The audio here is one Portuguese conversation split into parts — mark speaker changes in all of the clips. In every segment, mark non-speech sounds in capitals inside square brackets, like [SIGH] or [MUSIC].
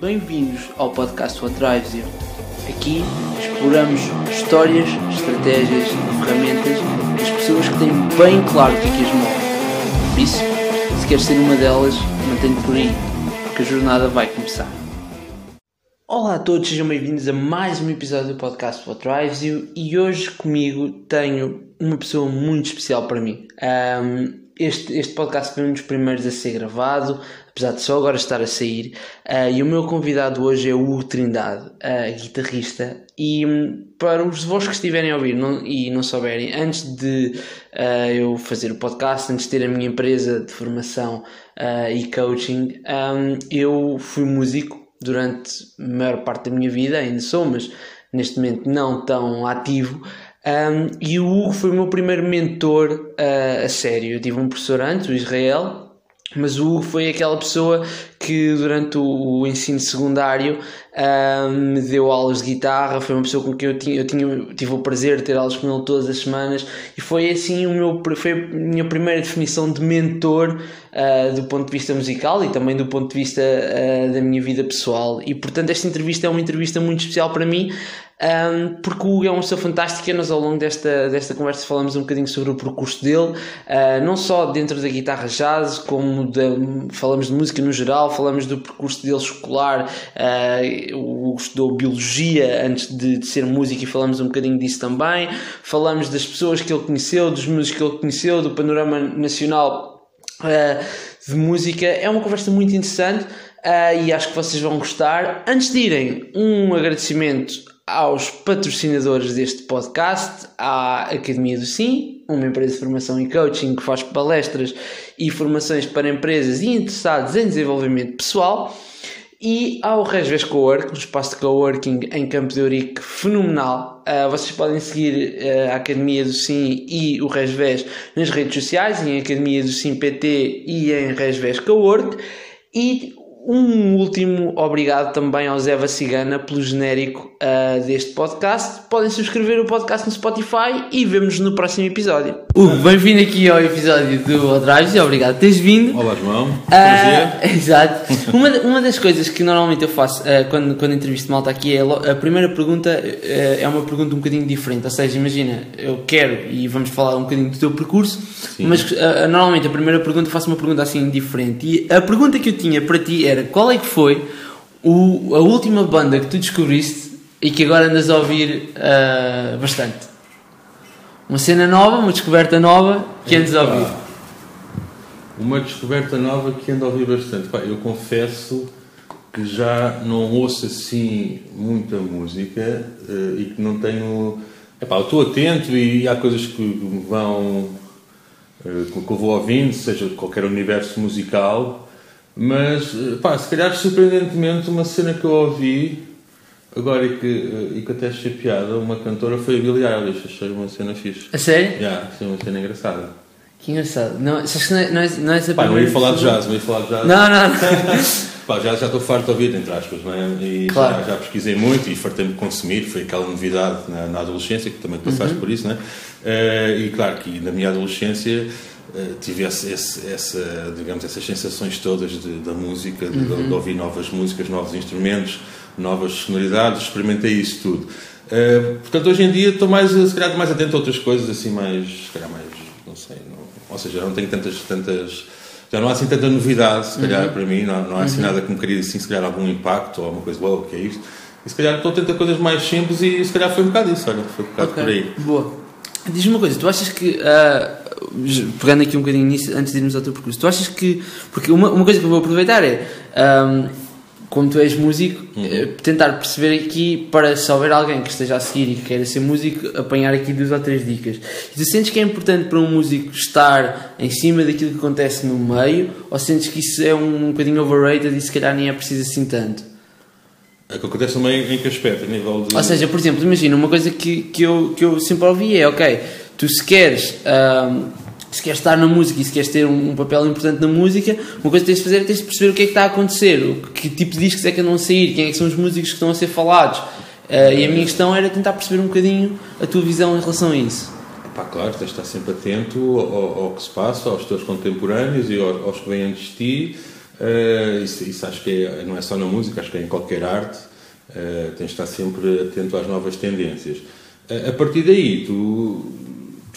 Speaker 1: Bem-vindos ao podcast What Drives You. Aqui exploramos histórias, estratégias e ferramentas das pessoas que têm bem claro o que é que as move. Por isso, se queres ser uma delas, mantém-te por aí, porque a jornada vai começar. Olá a todos, sejam bem-vindos a mais um episódio do podcast What Drives You e hoje comigo tenho uma pessoa muito especial para mim. Um, este, este podcast foi um dos primeiros a ser gravado, apesar de só agora estar a sair. Uh, e o meu convidado hoje é o Hugo Trindade, uh, guitarrista. E um, para os vossos que estiverem a ouvir não, e não souberem, antes de uh, eu fazer o podcast, antes de ter a minha empresa de formação e coaching, um, eu fui músico durante a maior parte da minha vida, ainda sou, mas neste momento não tão ativo. Um, e o Hugo foi o meu primeiro mentor a sério. Eu tive um professor antes, o Israel, mas o Hugo foi aquela pessoa que durante o, ensino secundário me deu aulas de guitarra, foi uma pessoa com quem eu, tinha, eu tinha, tive o prazer de ter aulas com ele todas as semanas. E foi assim o meu, foi a minha primeira definição de mentor uh, do ponto de vista musical e também do ponto de vista uh, da minha vida pessoal. E portanto esta entrevista é uma entrevista muito especial para mim um, porque o Hugo é uma pessoa fantástica. Nós, ao longo desta, desta conversa, falamos um bocadinho sobre o percurso dele, uh, não só dentro da guitarra jazz, como falamos de música no geral, falamos do percurso dele escolar. Uh, o Hugo estudou biologia antes de, de, ser músico e falamos um bocadinho disso também. Falamos das pessoas que ele conheceu, dos músicos que ele conheceu, do panorama nacional uh, de música. É uma conversa muito interessante. Uh, e acho que vocês vão gostar. Antes de irem, um agradecimento aos patrocinadores deste podcast, à Academia do Sim, uma empresa de formação e coaching que faz palestras e formações para empresas e interessados em desenvolvimento pessoal, e ao Resves Cowork, um espaço de coworking em Campo de Ourique fenomenal. Uh, vocês podem seguir uh, a Academia do Sim e o Resves nas redes sociais, em Academia do Sim PT e em Resves Cowork. E um último obrigado também ao Zé Vacigana pelo genérico uh, deste podcast. Podem subscrever o podcast no Spotify e vemos no próximo episódio. Hugo, bem-vindo aqui ao episódio do Drives e obrigado por teres vindo.
Speaker 2: Olá, João.
Speaker 1: Uh, [LAUGHS] exato. uma, uma das coisas que normalmente eu faço uh, quando, quando entrevisto malta aqui é a primeira pergunta é uma pergunta um bocadinho diferente. Ou seja, imagina, eu quero e vamos falar um bocadinho do teu percurso, Sim. mas normalmente a primeira pergunta faço uma pergunta assim diferente. E a pergunta que eu tinha para ti era qual é que foi o, a última banda que tu descobriste e que agora andas a ouvir uh, bastante? Uma cena nova, uma descoberta nova que andas a ouvir.
Speaker 2: Uma descoberta nova que ando a ouvir bastante. Pá, eu confesso que já não ouço assim muita música uh, e que não tenho. Epá, eu estou atento e há coisas que me vão. Uh, que eu vou ouvindo, seja qualquer universo musical, mas, pá, se calhar surpreendentemente, uma cena que eu ouvi, agora e que, e que até achei piada, uma cantora foi a Billie Eilish, achei uma cena fixe.
Speaker 1: A sério?
Speaker 2: Já, yeah, achei uma cena engraçada.
Speaker 1: Que engraçado. Não, que não é, não é, não é
Speaker 2: Pá, não ia falar de jazz, não ia falar de jazz.
Speaker 1: Não, não, não. [LAUGHS]
Speaker 2: Pá, já, já estou farto de ouvir, entre aspas, não é? E claro. já, já pesquisei muito e fartei-me de consumir, foi aquela novidade na, na, adolescência, que também passaste uhum. por isso, não é? Uh, e claro que na minha adolescência tivesse esse, essa, digamos, essas sensações todas de, da música, de, uhum. de, ouvir novas músicas, novos instrumentos, novas sonoridades, experimentei isso tudo. Uh, portanto, hoje em dia estou mais, se calhar, mais atento a outras coisas, assim, mais, se calhar, mais, não sei, não, ou seja, não tenho tantas, tantas, já não há assim tanta novidade, se calhar, uhum. para mim, não, não há assim uhum. nada que me crie, assim, se calhar, algum impacto ou alguma coisa, uau, o que é isto? E se calhar estou atento a coisas mais simples e se calhar foi um bocado isso, olha, foi um bocado okay. por aí.
Speaker 1: Boa. Diz-me uma coisa, tu achas que, uh, pegando aqui um bocadinho nisso, antes de irmos ao teu percurso, tu achas que, porque uma, uma coisa que eu vou aproveitar é, um, como tu és músico, uhum. Eh, tentar perceber aqui, para se houver alguém que esteja a seguir e que queira ser músico, apanhar aqui duas ou três dicas. E tu sentes que é importante para um músico estar em cima daquilo que acontece no meio, ou sentes que isso é um, um bocadinho overrated e se calhar nem é preciso assim tanto?
Speaker 2: É que acontece também em que aspecto? A nível de...
Speaker 1: Ou seja, por exemplo, imagina, uma coisa que, que, eu, que eu sempre ouvi é, ok, tu se queres... Um, se queres estar na música e se queres ter um, um, papel importante na música, uma coisa que tens de fazer é tens de perceber o que é que está a acontecer, o, que tipo de discos é que andam a sair, quem é que são os músicos que estão a ser falados. Uh, e a minha questão era tentar perceber um bocadinho a tua visão em relação a isso.
Speaker 2: Pá, claro, tens de estar sempre atento ao, ao, que se passa, aos teus contemporâneos e aos, aos que vêm antes de ti Uh, isso, isso, acho que é, não é só na música, acho que é em qualquer arte. Uh, tens de estar sempre atento às novas tendências. A partir daí, tu,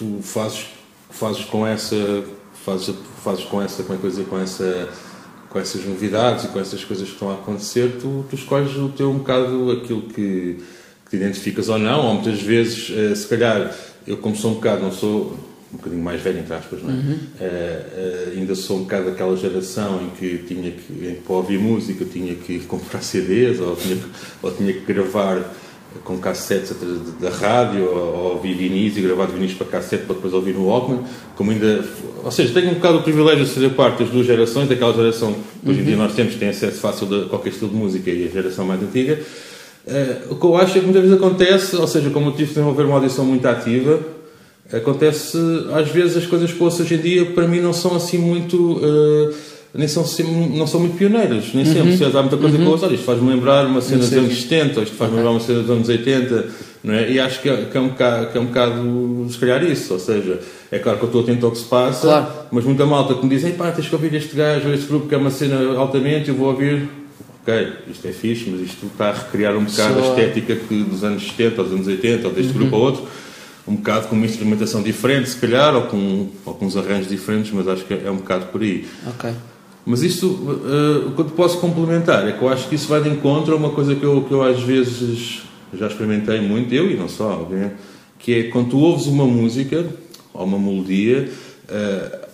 Speaker 2: tu fazes, fazes com essa. Fazes, fazes com essa, como é que dizer, com essa com essas novidades e com essas coisas que estão a acontecer, tu, tu escolhes o teu um bocado aquilo que, que te identificas ou não, ou muitas vezes, se calhar, eu como sou um bocado, não sou um bocadinho mais velho, entre aspas, não é? Uhum. Uh, uh, ainda sou um bocado daquela geração em que tinha que, em, para ouvir música, tinha que comprar [LAUGHS] CDs ou tinha que, ou tinha que gravar com cassetes da rádio ou, ou ouvir vinis e gravar vinis para cassete para depois ouvir no Walkman, como ainda... Ou seja, tenho um bocado o privilégio de fazer parte das duas gerações, daquela geração que hoje em dia uhum. nós temos, que tem acesso fácil a qualquer estilo de música e a geração mais antiga. Uh, o que eu acho é que muitas vezes acontece, ou seja, como eu tive de desenvolver uma audição muito ativa, Acontece, às vezes, as coisas que ouço hoje em dia, para mim, não são assim muito. Uh, nem são, não são muito pioneiras, nem sempre. Uhum. Há muita coisa uhum. eu ouço, olha, isto faz-me lembrar uma cena dos anos 70, isto faz-me lembrar uma cena dos anos 80, não é? E acho que é, que é, um bocado, que é um bocado, se calhar, isso. Ou seja, é claro que eu estou atento ao que se passa, claro. mas muita malta que me dizem, pá, tens que ouvir este gajo, este grupo que é uma cena altamente, eu vou ouvir. Ok, isto é fixe, mas isto está a recriar um bocado Só... a estética que dos anos 70 ou dos anos 80, ou deste uhum. grupo ou outro um bocado com uma instrumentação diferente, se calhar, ou com, ou com uns arranjos diferentes, mas acho que é um bocado por aí.
Speaker 1: Ok.
Speaker 2: Mas isso, uh, o que eu te posso complementar é que eu acho que isso vai de encontro a uma coisa que eu, que eu às vezes já experimentei muito, eu e não só, obviamente, que é quando tu ouves uma música ou uma melodia, uh,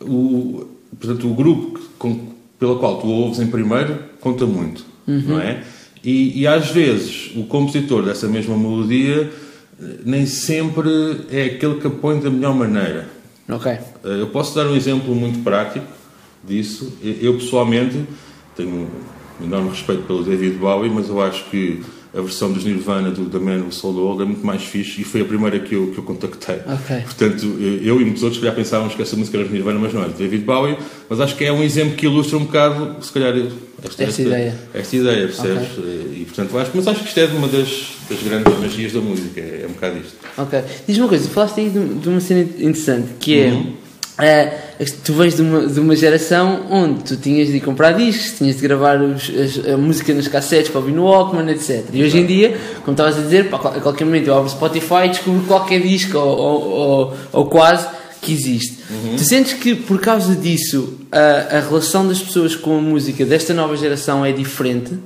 Speaker 2: o, portanto, o grupo com, pela qual tu ouves em primeiro conta muito, uhum. não é? E, e às vezes o compositor dessa mesma melodia nem sempre é aquele que põe da melhor maneira.
Speaker 1: Ok. Eh,
Speaker 2: eu posso dar um exemplo muito prático disso. Eu, pessoalmente, tenho um enorme respeito pelo David Bowie, mas eu acho que a versão dos Nirvana do The Man Who Sold the World é muito mais fixe e foi a primeira que eu, que eu contactei.
Speaker 1: Okay.
Speaker 2: Portanto, eu e muitos outros já pensávamos que essa música era de Nirvana, mas não é de David Bowie. Mas acho que é um exemplo que ilustra um bocado, se calhar,
Speaker 1: esta, esta, esta ideia.
Speaker 2: Esta ideia, percebes? Okay. E, portanto, acho, mas acho que isto é uma das, das grandes magias da música, é, é um bocado isto.
Speaker 1: Ok. Diz-me uma coisa, falaste aí de, de uma cena interessante, que é... Uhum Uh, tu vens de uma, de uma geração onde tu tinhas de comprar discos, tinhas de gravar os, as, a música nas cassetes para ouvir no Walkman, etc. E hoje em dia, como estavas a dizer, a qualquer momento eu abro Spotify e descubro qualquer disco ou, ou, ou, ou quase que existe. Uhum. Tu sentes que por causa disso a, a relação das pessoas com a música desta nova geração é diferente?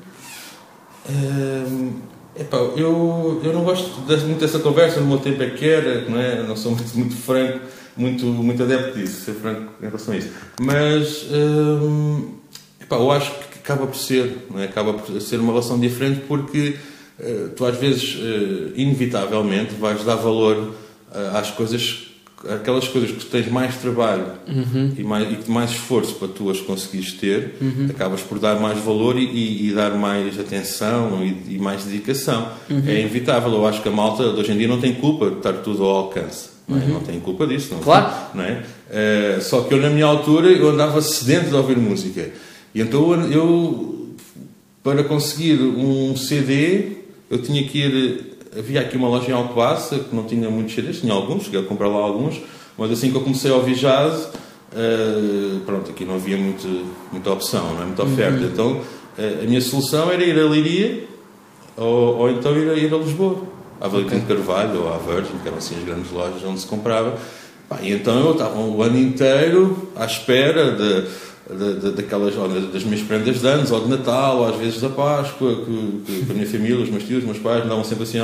Speaker 2: Um, epá, eu, eu não gosto muito dessa conversa, no meu tempo é que era, não, é? não sou muito, muito franco muito, muito adepto disso, ser franco em relação a isso. Mas hum, epá, eu acho que acaba por ser, é? acaba por ser uma relação diferente porque uh, tu às vezes, uh, inevitavelmente, vais dar valor uh, às coisas aquelas coisas que tu tens mais trabalho uhum. e, mais, e mais esforço para tu as conseguires ter, uhum. acabas por dar mais valor e, e, e dar mais atenção e, mais dedicação. Uhum. É inevitável. Eu acho que a malta hoje em dia não tem culpa de estar tudo ao alcance. Não, é? uhum. não tenho culpa disso. Não
Speaker 1: claro. [LAUGHS]
Speaker 2: Não é? Uh, só que eu, na minha altura, eu andava sedento de ouvir música. E então eu, para conseguir um CD, eu tinha que ir. Havia aqui uma loja em Alcobaça que não tinha muitos CDs, tinha alguns, cheguei a comprar lá alguns, mas assim que eu comecei a ouvir jazz, uh, pronto, aqui não havia muito, muita opção, não é? muita oferta. Uhum. Então uh, a minha solução era ir a Liria ou, ou então ir a, ir a Lisboa à Valentim okay. de Carvalho ou à Virgin, que eram assim as grandes lojas onde se comprava. e então eu estava o ano inteiro à espera de, de, de, daquelas, das minhas prendas de anos, ou de Natal, ou às vezes da Páscoa, que, que, que a minha família, os meus tios, os meus pais me davam sempre assim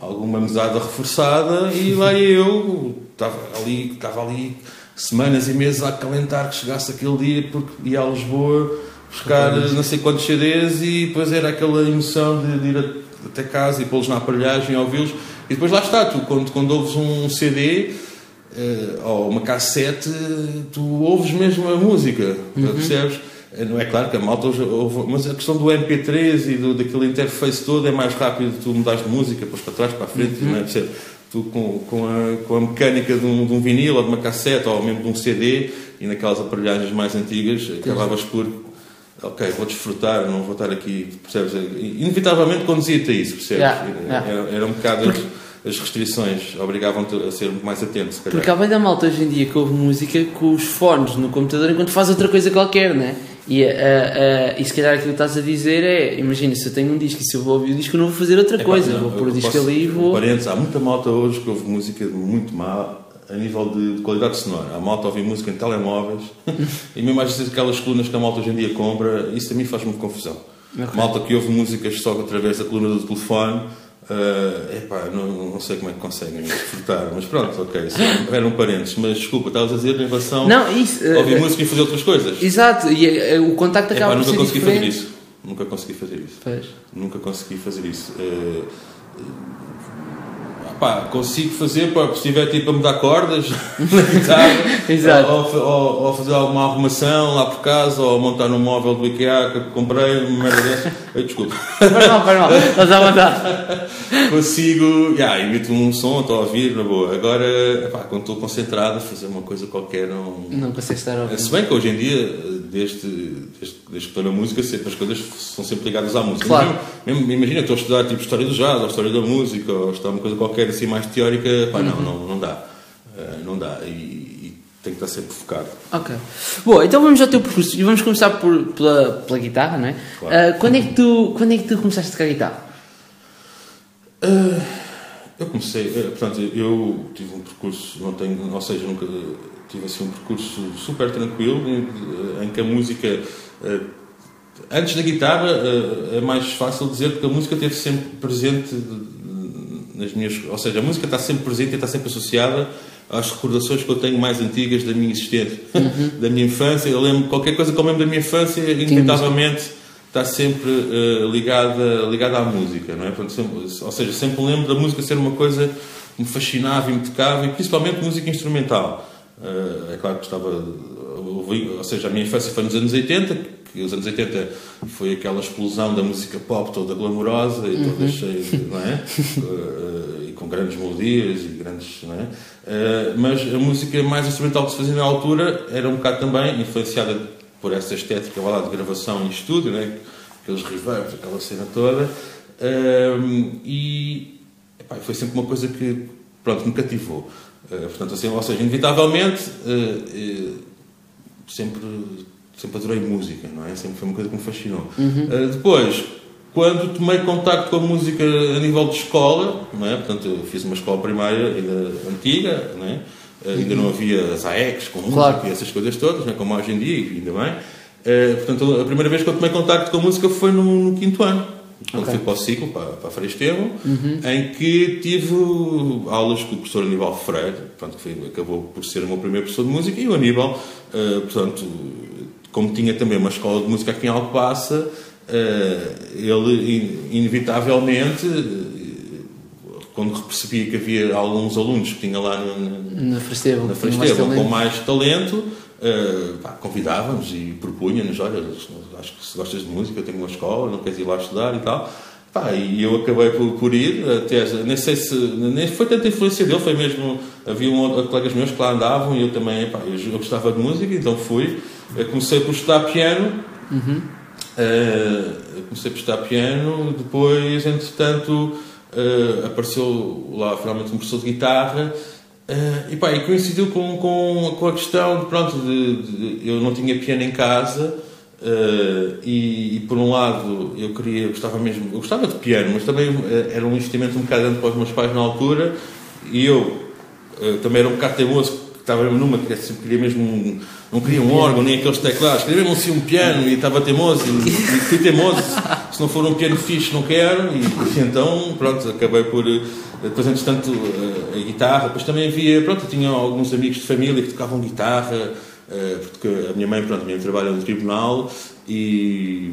Speaker 2: alguma mesada reforçada e lá eu estava ali, estava ali semanas e meses a acalentar que chegasse aquele dia porque ia a Lisboa buscar não sei quantos CDs e depois era aquela emoção de, de ir a até casa e pô-los na aparelhagem, ouvi-los. E depois lá está, tu quando, quando ouves um CD uh, eh, ou uma cassete, tu ouves mesmo a música, uhum. percebes? Eh, não é claro que a malta ouve, mas a questão do MP3 e do, daquele interface todo é mais rápido, tu mudas de música, depois para trás, para a frente, uhum. não é? Percebes? Tu com, com, a, com a mecânica de um, de um vinil ou de uma cassete ou mesmo de um CD e naquelas aparelhagens mais antigas, acabavas por ok, vou desfrutar, não vou estar aqui, percebes? Inevitavelmente conduzia-te a isso, percebes? Yeah, yeah. Era, era, um bocado Porque... as restrições, obrigavam-te a ser mais atento, se calhar.
Speaker 1: Porque há bem da malta hoje em dia que ouve música com os fones no computador enquanto faz outra coisa qualquer, não é? E, uh, uh, e se calhar aquilo que estás a dizer é: imagina, se eu tenho um disco e se eu vou ouvir o disco, eu não vou fazer outra é, coisa. Pá, não, vou pôr o disco posso, ali e vou.
Speaker 2: Parentes, há muita malta hoje que ouve música muito má a nível de, de qualidade sonora. A malta ouve música em telemóveis [LAUGHS] e mesmo às vezes aquelas colunas que a malta hoje em dia compra, isso também faz muita confusão. Okay. Malta que ouve músicas só através da coluna do telefone Uh, epá, não, não sei como é que conseguem desfrutar, mas pronto, ok, eram parentes, mas desculpa, estavas a dizer em relação
Speaker 1: não, isso,
Speaker 2: uh, ouvir uh, música e fazer outras coisas.
Speaker 1: Exato, e uh, o contacto acaba
Speaker 2: epá,
Speaker 1: por
Speaker 2: nunca consegui
Speaker 1: diferente.
Speaker 2: fazer isso. Nunca consegui fazer isso.
Speaker 1: Pois.
Speaker 2: Nunca consegui fazer isso. Uh, pá, consigo fazer, pá, se estiver tipo a mudar cordas na [LAUGHS] guitarra, [LAUGHS] ou, ou, ou, fazer alguma arrumação lá por casa, ou montar um móvel do IKEA que comprei, uma merda dessa. Desculpa.
Speaker 1: Faz mal, faz mal, estás à vontade.
Speaker 2: Consigo, yeah, emito um som, estou a ouvir, na boa. Agora, quando estou concentrado a fazer uma coisa qualquer, não.
Speaker 1: Não consigo estar a ouvir.
Speaker 2: Se bem que hoje em dia, desde, desde, desde que estou na música, sempre as coisas são sempre ligadas à música.
Speaker 1: Claro.
Speaker 2: Imagina, imagina estou a estudar tipo história do jazz, ou história da música, ou estudar uma coisa qualquer assim mais teórica, pá, não, uhum. não, não dá. Uh, não dá. E tem que estar sempre focado.
Speaker 1: Ok. Bom, então vamos ao teu percurso e vamos começar por, pela, pela guitarra, não é? Claro. Uh, quando, é que tu, quando é que tu começaste a tocar guitarra?
Speaker 2: Uh, eu comecei, portanto, eu tive um percurso, não tenho, ou seja, nunca tive assim um percurso super tranquilo em, em que a música antes da guitarra é mais fácil dizer porque a música esteve sempre presente nas minhas. Ou seja, a música está sempre presente e está sempre associada às recordações que eu tenho mais antigas da minha existência, uhum. [LAUGHS] da minha infância. Eu lembro qualquer coisa que eu lembro da minha infância, inevitavelmente está sempre uh, ligada, ligada à música, não é? Portanto, sempre, ou seja, sempre lembro da música ser uma coisa que me fascinava e me tocava, e principalmente música instrumental. Uh, é claro que estava. Ou seja, a minha infância foi nos anos 80, que os anos 80 foi aquela explosão da música pop toda glamourosa e toda uhum. cheia de, não é? uh, [LAUGHS] com grandes melodias e grandes, é? Uh, mas a música mais instrumental que se fazia na altura era um bocado também influenciada por essa estética lá de gravação em estúdio, né? aqueles reverbs, aquela cena toda. Uh, e epá, foi sempre uma coisa que pronto, me cativou. portanto, assim, ou seja, inevitavelmente sempre sempre adorei música, não é? Sempre foi uma coisa que me fascinou. Uhum. Uh, depois, quando tomei contacto com a música a nível de escola, não é? Portanto, eu fiz uma escola primária ainda antiga, não é? Uh, ainda não havia as AECs com música claro. e essas coisas todas, não é? como hoje em dia, ainda bem. Uh, portanto, a primeira vez que eu tomei contacto com a música foi no, no quinto ano quando okay. fui para o ciclo, para, para Estevam, uhum. em que tive aulas com o professor Aníbal Freire, portanto, que foi, acabou por ser o meu primeiro professor de música, e o Aníbal, uh, portanto, como tinha também uma escola de música aqui em Alcobaça, eh, ele inevitavelmente quando percebia que havia alguns alunos que tinha lá
Speaker 1: no, na Fresteva,
Speaker 2: na Fresteva com mais talento, uh, convidávamos e propunha-nos, olha, acho que se gostas de música, eu tenho uma escola, não queres ir lá estudar e tal. Pá, e eu acabei por, por ir, até, nem sei se, nem foi tanta influência dele, foi mesmo, havia um, colegas meus que lá andavam e eu também, pá, eu, eu gostava de música, então fui, comecei por estudar piano, uhum. Uh, comecei por estudar piano, depois, entretanto, uh, apareceu lá finalmente um professor de guitarra, uh, e pá, e coincidiu com, com, com a questão de, pronto, de, de, eu não tinha piano em casa, e, e, por um lado eu queria, gostava mesmo, eu gostava de piano, mas também era um investimento um bocado grande para os meus pais na altura e eu também era um bocado teimoso, estava numa que sempre queria mesmo um, não queria um órgão nem aqueles teclados, queria mesmo assim um piano e estava teimoso e, e fui teimoso, se não for um piano fixe não quero e, e então pronto, acabei por depois entretanto a guitarra, depois também havia, pronto, tinha alguns amigos de família que tocavam guitarra eh, porque a minha mãe, pronto, a minha mãe trabalha no tribunal e,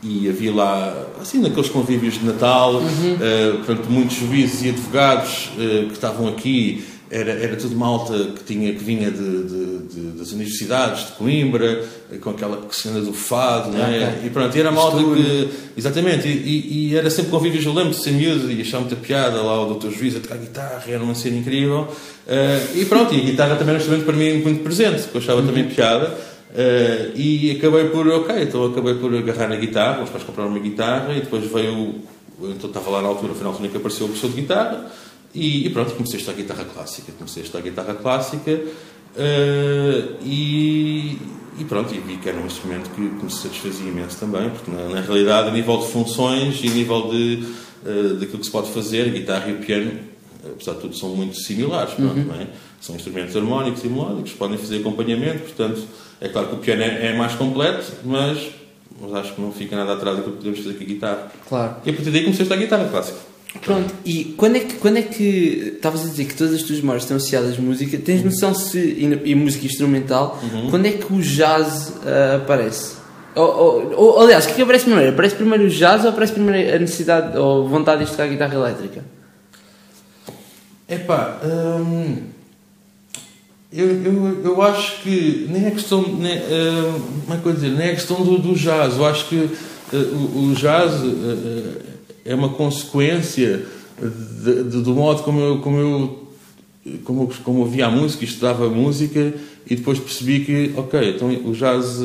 Speaker 2: e havia lá, assim, naqueles convívios de Natal, uhum. uh, portanto, muitos juízes e advogados uh, que estavam aqui, era, era tudo malta que, tinha, que vinha de, de, de das universidades de Coimbra, com aquela cena do fado, não é? Okay. E pronto, e era malta que. Exatamente, e, e, era sempre convívios, eu lembro de ser miúdo e achar muita piada lá o doutor juiz a tocar guitarra, era uma cena incrível. Uh, e pronto, e a guitarra também era um instrumento para mim muito presente, que eu achava uhum. também piada. Uh, e acabei por, ok, então acabei por agarrar na guitarra, os pais compraram uma guitarra e depois veio, então estava lá na altura, final que apareceu o professor de guitarra e, e, pronto, comecei a estudar guitarra clássica, comecei a estudar guitarra clássica uh, e e pronto, e vi que era um instrumento que, que me satisfazia imenso também, porque na, na, realidade, a nível de funções e a nível de, uh, daquilo que se pode fazer, a guitarra e o piano, apesar de tudo, são muito similares, pronto, uhum. é? São instrumentos harmónicos e melódicos, podem fazer acompanhamento, portanto, é claro que o piano é, é mais completo, mas, mas acho que não fica nada atrás daquilo que podemos fazer com a guitarra.
Speaker 1: Claro.
Speaker 2: E a partir daí comecei a estudar guitarra clássica.
Speaker 1: Pronto, e quando é que, quando é que estavas a dizer que todas as tuas memórias estão associadas à música, tens uhum. noção se, e, e música instrumental, uhum. quando é que o jazz uh, aparece? Ou, ou, ou, aliás, o que é que aparece primeiro? Aparece primeiro o jazz ou aparece primeiro a necessidade ou vontade de tocar guitarra elétrica?
Speaker 2: Epá, hum, eu, eu, eu acho que nem é questão, nem, hum, como é que eu dizer, nem é questão do, do jazz, eu acho que uh, o, o, jazz uh, é uma consequência de, de, do modo como eu, como eu como, como ouvia a música, estudava a música e depois percebi que, ok, então o jazz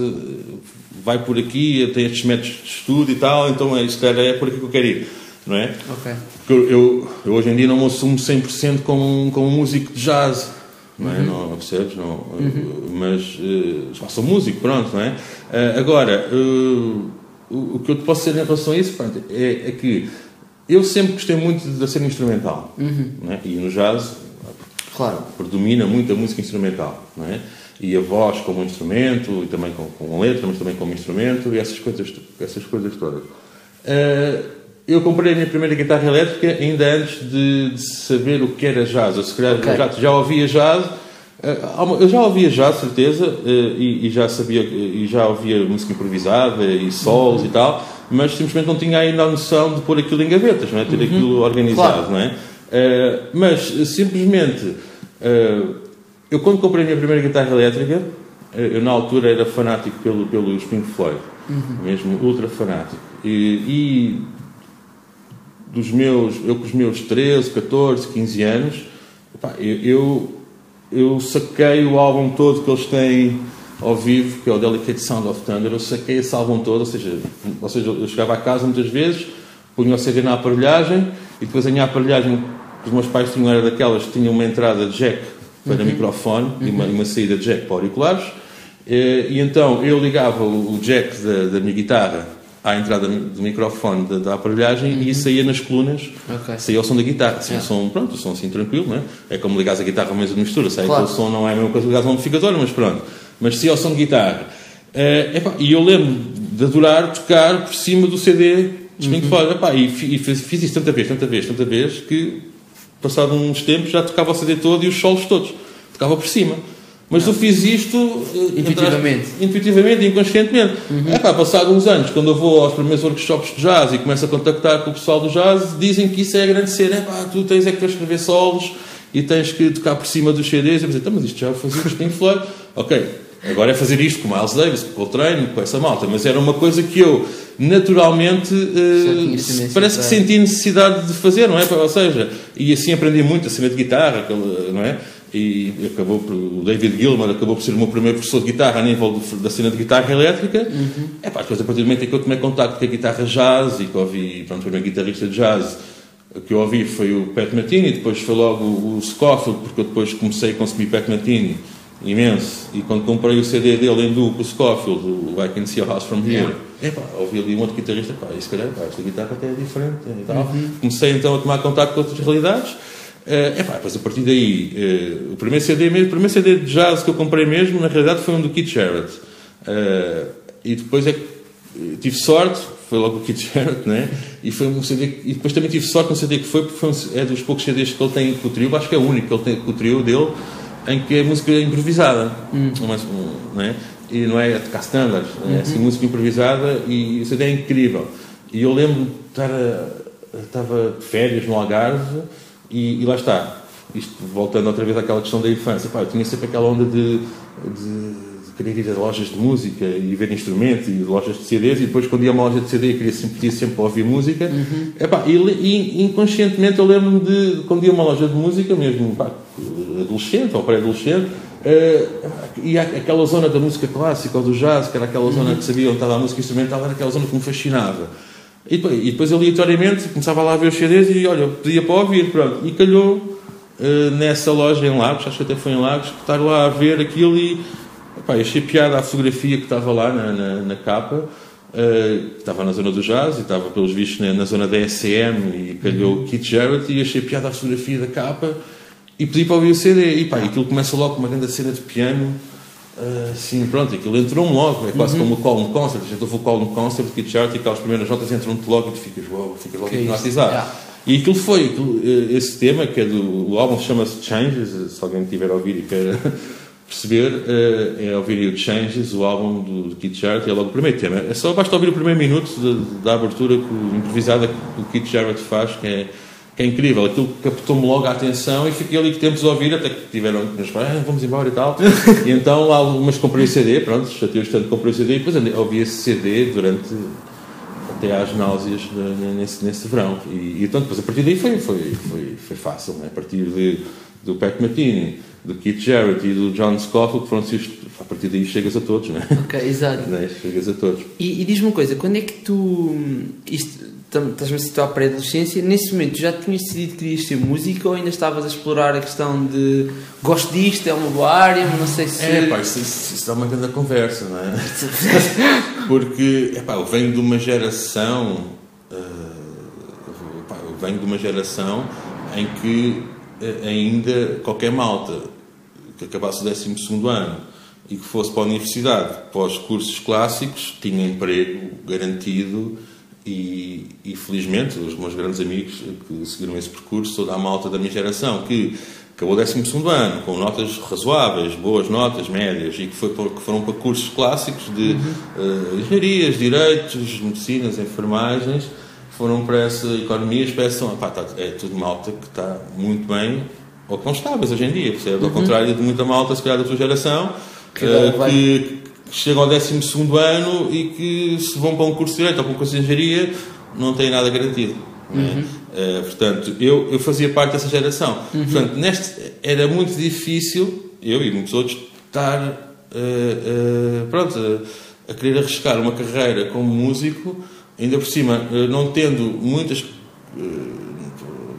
Speaker 2: vai por aqui, tem estes métodos de estudo e tal, então é, isto é por aqui que eu quero ir não é?
Speaker 1: Ok.
Speaker 2: Eu, eu, eu, hoje em dia não me assumo 100% como, como músico de jazz, não é? Uhum. Não, percebes? Não, uhum. Mas uh, sou músico, pronto, não é? Uh, agora, uh, o, o, que eu te posso dizer em relação a isso pronto, é, é, que eu sempre gostei muito da cena instrumental, uhum. não é? E no jazz, claro, predomina muito a música instrumental, não é? E a voz como instrumento, e também com, com letra, mas também como instrumento, e essas coisas, essas coisas todas. Uh, eu comprei a minha primeira guitarra elétrica ainda antes de, de saber o que era jazz. Eu, se calhar, okay. já, já ouvia jazz. Eh, eu já ouvia jazz, certeza, eh, e, já sabia, e já ouvia música improvisada e solos uhum. e tal, mas simplesmente não tinha ainda a noção de pôr aquilo em gavetas, não é? ter uhum. aquilo organizado, claro. não é? Uh, mas simplesmente, eu quando comprei a minha primeira guitarra elétrica, eu na altura era fanático pelo, pelo Pink Floyd, uhum. mesmo ultra fanático. E, e dos meus, eu com os meus 13, 14, 15 anos, eu, eu, saquei o álbum todo que eles têm ao vivo, que é o Delicate Sound of Thunder, eu saquei esse álbum todo, ou seja, ou seja eu chegava a casa muitas vezes, punha o CD na aparelhagem e depois a minha aparelhagem, os meus pais tinham era daquelas que tinham uma entrada de jack para uhum. microfone uhum. e uma, uma, saída de jack para auriculares, e, e então eu ligava o, o jack da, da minha guitarra à entrada do microfone da, da aparelhagem uhum. e saía nas colunas, okay. saía o som da guitarra. Saía yeah. o som, pronto, o som assim tranquilo, não é? É como ligares a guitarra a mesa de mistura, sai claro. o som não é a mesma coisa que ligares a um amplificador, mas pronto. Mas saía o som de guitarra. Uh, epá, e eu lembro de adorar tocar por cima do CD de uhum. Floyd. Epá, e, e fiz, fiz, isso tanta vez, tanta vez, tanta vez, que passado uns tempos já tocava o CD todo e os solos todos. Tocava por cima. Mas não. eu fiz isto
Speaker 1: eh, intuitivamente,
Speaker 2: intuitivamente inconscientemente. Uhum. É pá, passado uns anos, quando eu vou aos primeiros workshops de jazz e começo a contactar com o pessoal do jazz, dizem que isso é a grande cena. É pá, tu tens é que escrever solos e tens que tocar por cima dos CDs. Eu dizer, então, mas isto já fazia com Pink Floyd. Ok, agora é fazer isto com Miles Davis, com o Coltrane, com essa malta. Mas era uma coisa que eu, naturalmente, uh, parece que senti necessidade de fazer, não é? Ou seja, e assim aprendi muito a cena de guitarra, não é? E acabou por, o David Gilmer acabou por ser o meu primeiro professor de guitarra a nível do, da cena de guitarra elétrica. Uhum. É pá, depois a partir do momento em que eu tomei contato com a guitarra jazz e que ouvi, pronto, o primeiro guitarrista de jazz que eu ouvi foi o Pat Metheny, depois foi logo o Scofield, porque eu depois comecei a consumir Pat Metheny imenso, e quando comprei o CD dele em duo com o Scofield, o I Can See a House From Here, yeah. epá, ouvi ali um outro guitarrista, pá, e se calhar, pá, esta guitarra até é diferente e tal. Uhum. Comecei então a tomar contato com outras realidades, Uh, epá, depois a partir daí, uh, o primeiro CD mesmo, o primeiro CD de jazz que eu comprei mesmo, na realidade foi um do Keith Jarrett. Uh, e depois é tive sorte, foi logo o Keith [LAUGHS] Jarrett, né? E foi um CD, e depois também tive sorte no CD que foi, porque foi um, é dos poucos CDs que ele tem com o trio, acho que é o único que ele tem com o trio dele, em que é música improvisada. Hum. Uma, um, né? E não é tocar standards, é uhum. assim, música improvisada e o CD é incrível. E eu lembro de estar, estava de férias no Algarve e, e, lá está. Isto, voltando outra vez àquela questão da infância, pá, eu tinha sempre aquela onda de, de, de querer ir a lojas de música e ver instrumentos e lojas de CDs, e depois, quando ia a uma loja de CD, eu queria sempre, queria sempre ouvir música. Uhum. Epá, e, e inconscientemente eu lembro-me de, quando ia a uma loja de música, mesmo pá, adolescente ou pré-adolescente, uh, e aquela zona da música clássica ou do jazz, que era aquela uhum. zona que sabia onde estava a música instrumental, era aquela zona que me fascinava. E depois, e depois aleatoriamente começava lá a ver os CDs e olha, pedia para ouvir, pronto. E calhou uh, nessa loja em Lagos, acho que até foi em Lagos, estar lá a ver aquilo e Epá, achei piada a fotografia que estava lá na, na, na capa, uh, estava na zona do jazz e estava, pelos vistos, na, na zona da SM e calhou uhum. Keith Jarrett e achei piada a fotografia da capa e pedi para ouvir o CD. E pá, aquilo começa logo com uma grande cena de piano. Uh, sim, pronto, aquilo entrou-me logo, é quase uhum. como o Call Concert. A gente ouve o Call Concert de Keith Jarrett e aquelas primeiras notas entram-te logo e tu ficas, wow, ficas logo hipnotizado. Yeah. E aquilo foi, aquilo, eh, esse tema, que é do. O álbum chama-se Changes, se alguém tiver a ouvir e quer [LAUGHS] perceber, uh, é ouvir o Changes, o álbum do, do Jarrett, é logo o primeiro tema. É só basta ouvir o primeiro minuto da abertura improvisada que o Keith Jarrett faz, que é, é incrível. Aquilo captou-me logo a atenção e fiquei ali que tempos a ouvir, até que tiveram meus pais, ah, vamos embora e tal. [LAUGHS] e então algumas comprei o CD, pronto, chateou tanto comprei o CD e depois ouvi esse CD durante até às náuseas nesse, nesse verão. E, e então depois a partir daí foi, foi, foi, foi fácil, né? a partir de, do Pat Martini do Keith Jarrett e do John Scofield, que foram a partir daí chegas a todos, não é?
Speaker 1: Ok, exato. [LAUGHS]
Speaker 2: Né? Chegas a todos.
Speaker 1: E, e diz-me uma coisa, quando é que tu. Estás-me a situar para a adolescência, nesse momento já tinhas decidido que querias ser músico ou ainda estavas a explorar a questão de gosto disto, é uma boa área, não sei se.
Speaker 2: É, pá, isso, isso, isso dá uma grande conversa, não é? [LAUGHS] Porque, é pá, eu venho de uma geração. Uh, pá, eu venho de uma geração em que ainda qualquer malta que acabasse o 12 ano e que fosse para a universidade pós cursos clássicos tinha emprego garantido e, e, felizmente os meus grandes amigos que seguiram esse percurso, toda a malta da minha geração que acabou o 12 ano com notas razoáveis, boas notas, médias e que, foi, que foram para cursos clássicos de uhum. uh, engenharias, direitos, medicinas, enfermagens foram para essa economia, para essa. Pá, tá, é tudo malta que está muito bem, ou que não estáveis hoje em dia, percebe? Ao uhum. contrário de muita malta, se calhar da tua geração, que, uh, que, que chegam ao 12 ano e que se vão para um curso de direito ou para um curso de engenharia, não têm nada garantido. É? Uhum. Uh, portanto, eu, eu fazia parte dessa geração. Uhum. Portanto, neste, era muito difícil, eu e muitos outros, estar uh, pronto, a, a querer arriscar uma carreira como músico ainda por cima, eh, não tendo muitas. Eh,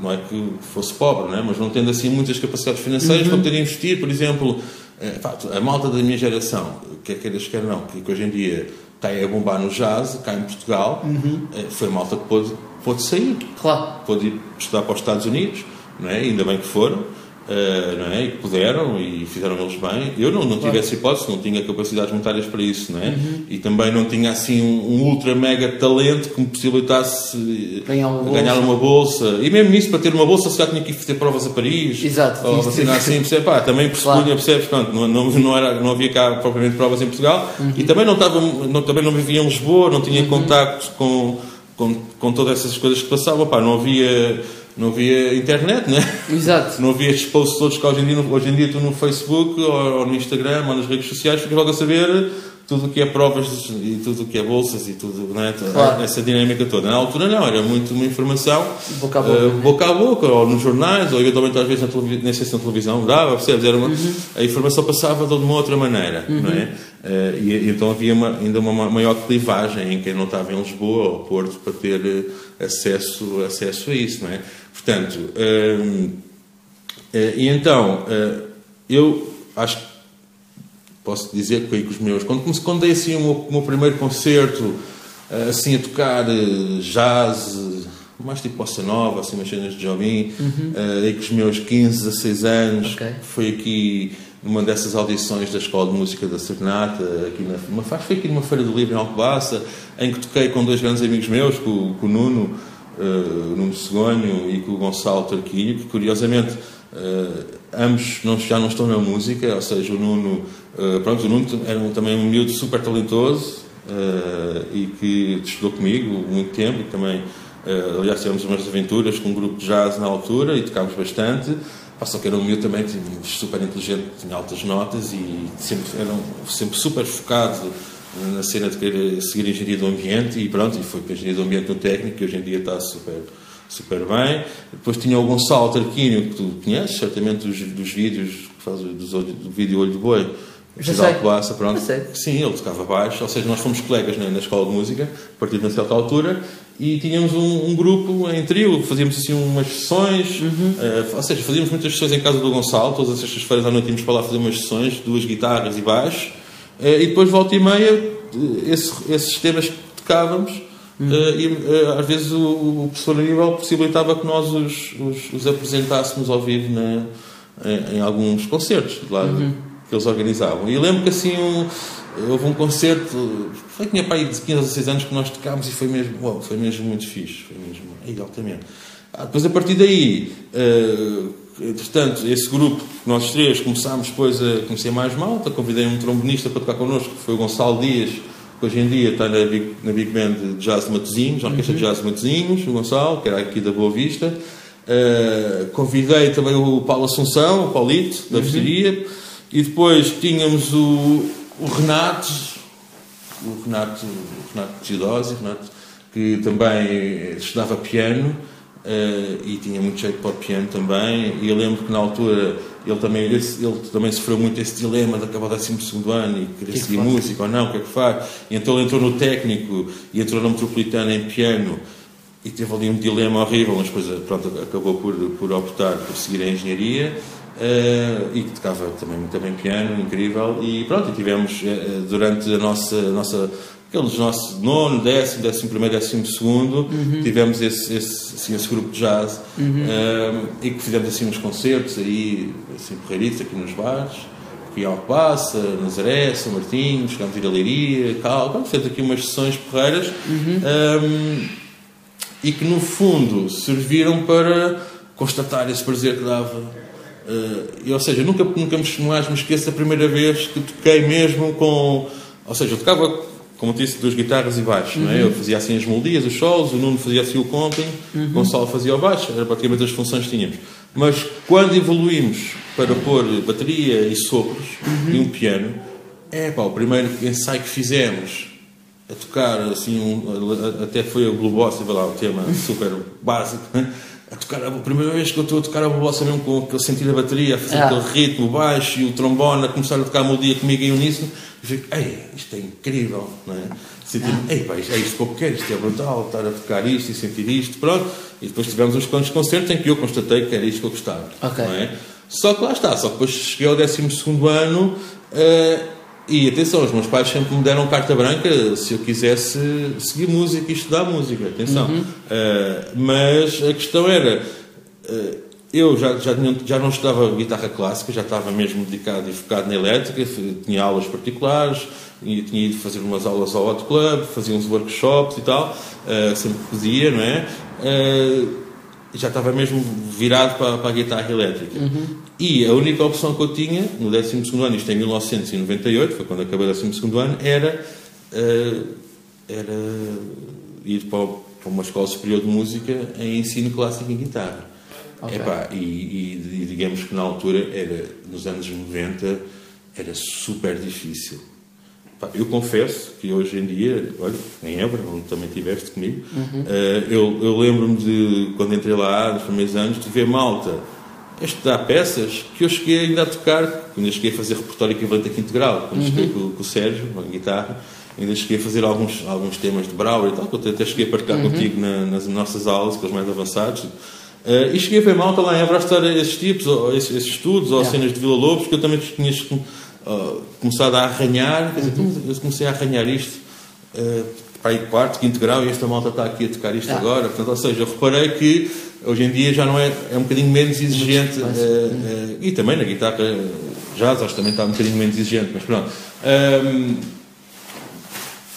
Speaker 2: não é que fosse pobre, né? mas não tendo assim muitas capacidades financeiras uhum. para poder investir, por exemplo, eh, a malta da minha geração, quer queiras, quer não, que hoje em dia está a bombar no jazz, cá em Portugal, uhum. foi a malta que pôde, pôde sair.
Speaker 1: Claro.
Speaker 2: Pôde ir estudar para os Estados Unidos, não é? ainda bem que foram. Uh, não é? E puderam e fizeram eles bem. Eu não, não tive essa hipótese, não tinha capacidades monetárias para isso, não é? Uhum. E também não tinha assim um, um, ultra mega talento que me possibilitasse ganhar uma, ganhar bolsa. uma bolsa. E mesmo isso, para ter uma bolsa, se já tinha que ir fazer provas a Paris.
Speaker 1: Exato.
Speaker 2: Ou vacinar assim, percebe? Pá, também pressupunha, claro. percebes? Pronto, não, não, não, era, não havia cá propriamente provas em Portugal uhum. e também não, estava, não, também não vivia em Lisboa, não tinha uhum. contactos com, com, com todas essas coisas que passavam. Pá, não havia não havia internet, né?
Speaker 1: Exato.
Speaker 2: Não havia estes posts todos que hoje em dia, hoje em dia tu no Facebook ou, ou no Instagram ou nas redes sociais ficas logo a saber tudo o que é provas e tudo o que é bolsas e tudo, né? Claro. essa dinâmica toda. Na altura não, era muito uma informação
Speaker 1: boca a boca, uh,
Speaker 2: boca, a boca ou nos jornais, ou eventualmente às vezes na televisão, nem sei se na televisão dava, percebes? Era uma, uhum. A informação passava de uma outra maneira, uhum. não é? Uh, e, então havia uma, ainda uma maior clivagem em quem não estava em Lisboa ou Porto para ter eh, acesso, acesso a isso, não é? Portanto, uh, e então, eu acho que posso dizer que com os meus. Quando, quando dei assim o meu, o meu primeiro concerto, assim a tocar jazz, mais tipo bossa nova, assim umas cenas de Jobim, uhum. uh, com os meus 15, 16 anos, okay. foi aqui numa dessas audições da Escola de Música da Serenata, aqui na, uma, foi aqui numa feira do livro em Alcobaça, em que toquei com dois grandes amigos meus, com, com o Nuno, uh, Nuno e com o Gonçalo Tarquinho, que curiosamente uh, ambos não, já não estão na música, ou seja, o Nuno Uh, pronto, o Nuno era também um miúdo super talentoso e que estudou comigo muito tempo e também, aliás, tivemos umas aventuras com um grupo de jazz na altura e tocámos bastante. Só que era um miúdo também super inteligente, tinha altas notas e sempre, era um, sempre super focado na cena de querer seguir a engenharia do ambiente e pronto, e foi para a engenharia do ambiente no técnico que hoje em dia está super super bem. Depois tinha o Gonçalo Tarquínio, que tu conheces certamente dos, dos vídeos, que faz dos, do vídeo Olho de Boi,
Speaker 1: Gisele
Speaker 2: Coaça, pronto. Sim, ele tocava baixo, ou seja, nós fomos colegas na, na escola de música, a partir de uma certa altura, e tínhamos um, um grupo em trio, fazíamos assim umas sessões, uhum. uh, ou seja, fazíamos muitas sessões em casa do Gonçalo, todas as sextas-feiras à noite íamos para lá fazer umas sessões, duas guitarras e baixo, e depois, volta e meia, esse, esses temas que tocávamos, uhum. e, às vezes o, o professor Aníbal possibilitava que nós os, os, os apresentássemos ao vivo na, em, em, alguns concertos lá uhum. Que eles organizavam. E eu lembro que assim um, houve um concerto, foi que tinha pai de 15 a 16 anos que nós tocámos e foi mesmo, uau, foi mesmo muito fixe, foi mesmo, altamente. Ah, depois a partir daí, uh, entretanto, esse grupo, nós três, começámos depois a conhecer mais malta, convidei um trombonista para tocar connosco, que foi o Gonçalo Dias, que hoje em dia está na Big, na Big Band de Jazz de Matosinhos, a Orquestra uhum. de Jazz de Matosinhos, o Gonçalo, que era aqui da Boa Vista. Uh, convidei também o Paulo Assunção, o Paulito, da uhum. E depois tínhamos o, o Renato, o Renato, o Renato Gidosi, Renato, que também estudava piano Uh, e tinha muito jeito para o piano também. E eu lembro que na altura ele também, ele, ele também sofreu muito esse dilema de acabar o 12 ano e querer que seguir que música ou não, o que é que faz. E então ele entrou no técnico e entrou na metropolitana em piano e teve ali um dilema horrível, mas depois pronto, acabou por, por optar por seguir a engenharia. Uh, e que tocava também muito bem piano, incrível, e pronto, e tivemos uh, durante a nossa, a nossa aqueles nossos nono, décimo, décimo primeiro, décimo segundo, uhum. tivemos esse, esse, assim, esse grupo de jazz uhum. um, e que fizemos assim uns concertos aí, assim, porreiritos aqui nos bares, aqui ao Passa, Nazaré, São Martinho, chegámos a ir a Leiria, Cal, fizemos aqui umas sessões porreiras uhum. um, e que no fundo serviram para constatar esse prazer que dava. Uh, ou seja, nunca, nunca mais me esqueço da primeira vez que toquei mesmo com. Ou seja, eu tocava como disse, duas guitarras e baixo. Uhum. Não é? Eu fazia assim as melodias, os solos, o Nuno fazia assim o comping, uhum. o Gonçalo fazia o baixo, era praticamente as funções que tínhamos. Mas quando evoluímos para pôr bateria e sopros uhum. e um piano, é pá, o primeiro ensaio que fizemos a tocar assim, um, até foi o Blue Boss, lá, o tema super básico. A tocar, a primeira vez que eu estou a tocar a bossa mesmo com aquele sentir a bateria, a fazer ah. aquele ritmo baixo e o trombone a começar a tocar a melodia comigo em uníssono, eu fico, ei, isto é incrível, não é? Sentir, ah. ei, pá, é isto que eu quero, isto é brutal, estar a tocar isto e sentir isto, pronto. E depois tivemos uns quantos concertos em que eu constatei que era isto que eu gostava, okay. não é? Só que lá está, só que depois cheguei ao 12 ano. Uh, e atenção, os meus pais sempre me deram carta branca se eu quisesse seguir música e estudar música. Atenção. Uhum. Uh, mas a questão era. Uh, eu já, já, já não estudava guitarra clássica, já estava mesmo dedicado e focado na elétrica, tinha aulas particulares, e tinha ido fazer umas aulas ao Hot Club, fazia uns workshops e tal, uh, sempre que podia, não é? Já estava mesmo virado para, para a guitarra elétrica. Uhum. E a única opção que eu tinha no 12 ano, isto em 1998, foi quando acabei o 12 ano, era, uh, era ir para, para, uma escola superior de música em ensino clássico em guitarra. Okay. Epá, e, e, e digamos que na altura, era, nos anos 90, era super difícil eu confesso que hoje em dia, olha, em Évora, onde também estiveste comigo, uhum. uh, eu, eu lembro-me de, quando entrei lá, nos primeiros anos, de ver malta a estudar peças que eu cheguei ainda a tocar, quando eu cheguei a fazer repertório equivalente a quinto grau, quando uhum. cheguei com, com, o Sérgio, na guitarra, ainda cheguei a fazer alguns, alguns temas de Brauer e tal, que eu até cheguei a partilhar uhum. contigo na, nas nossas aulas, com os mais avançados. Uh, e cheguei a ver malta lá em Évora a estudar esses tipos, ou esses, esses estudos, ou yeah. cenas de Vila Lobos, que eu também tinha uh, começado a arranhar, quer dizer, eu comecei a arranhar isto uh, para aí quarto, quinto grau, e esta malta está aqui a tocar isto ah. agora. Portanto, ou seja, eu reparei que hoje em dia já não é, é um bocadinho menos exigente, uh, uh, e também na guitarra jazz, acho que também está um bocadinho menos exigente, mas pronto. Um,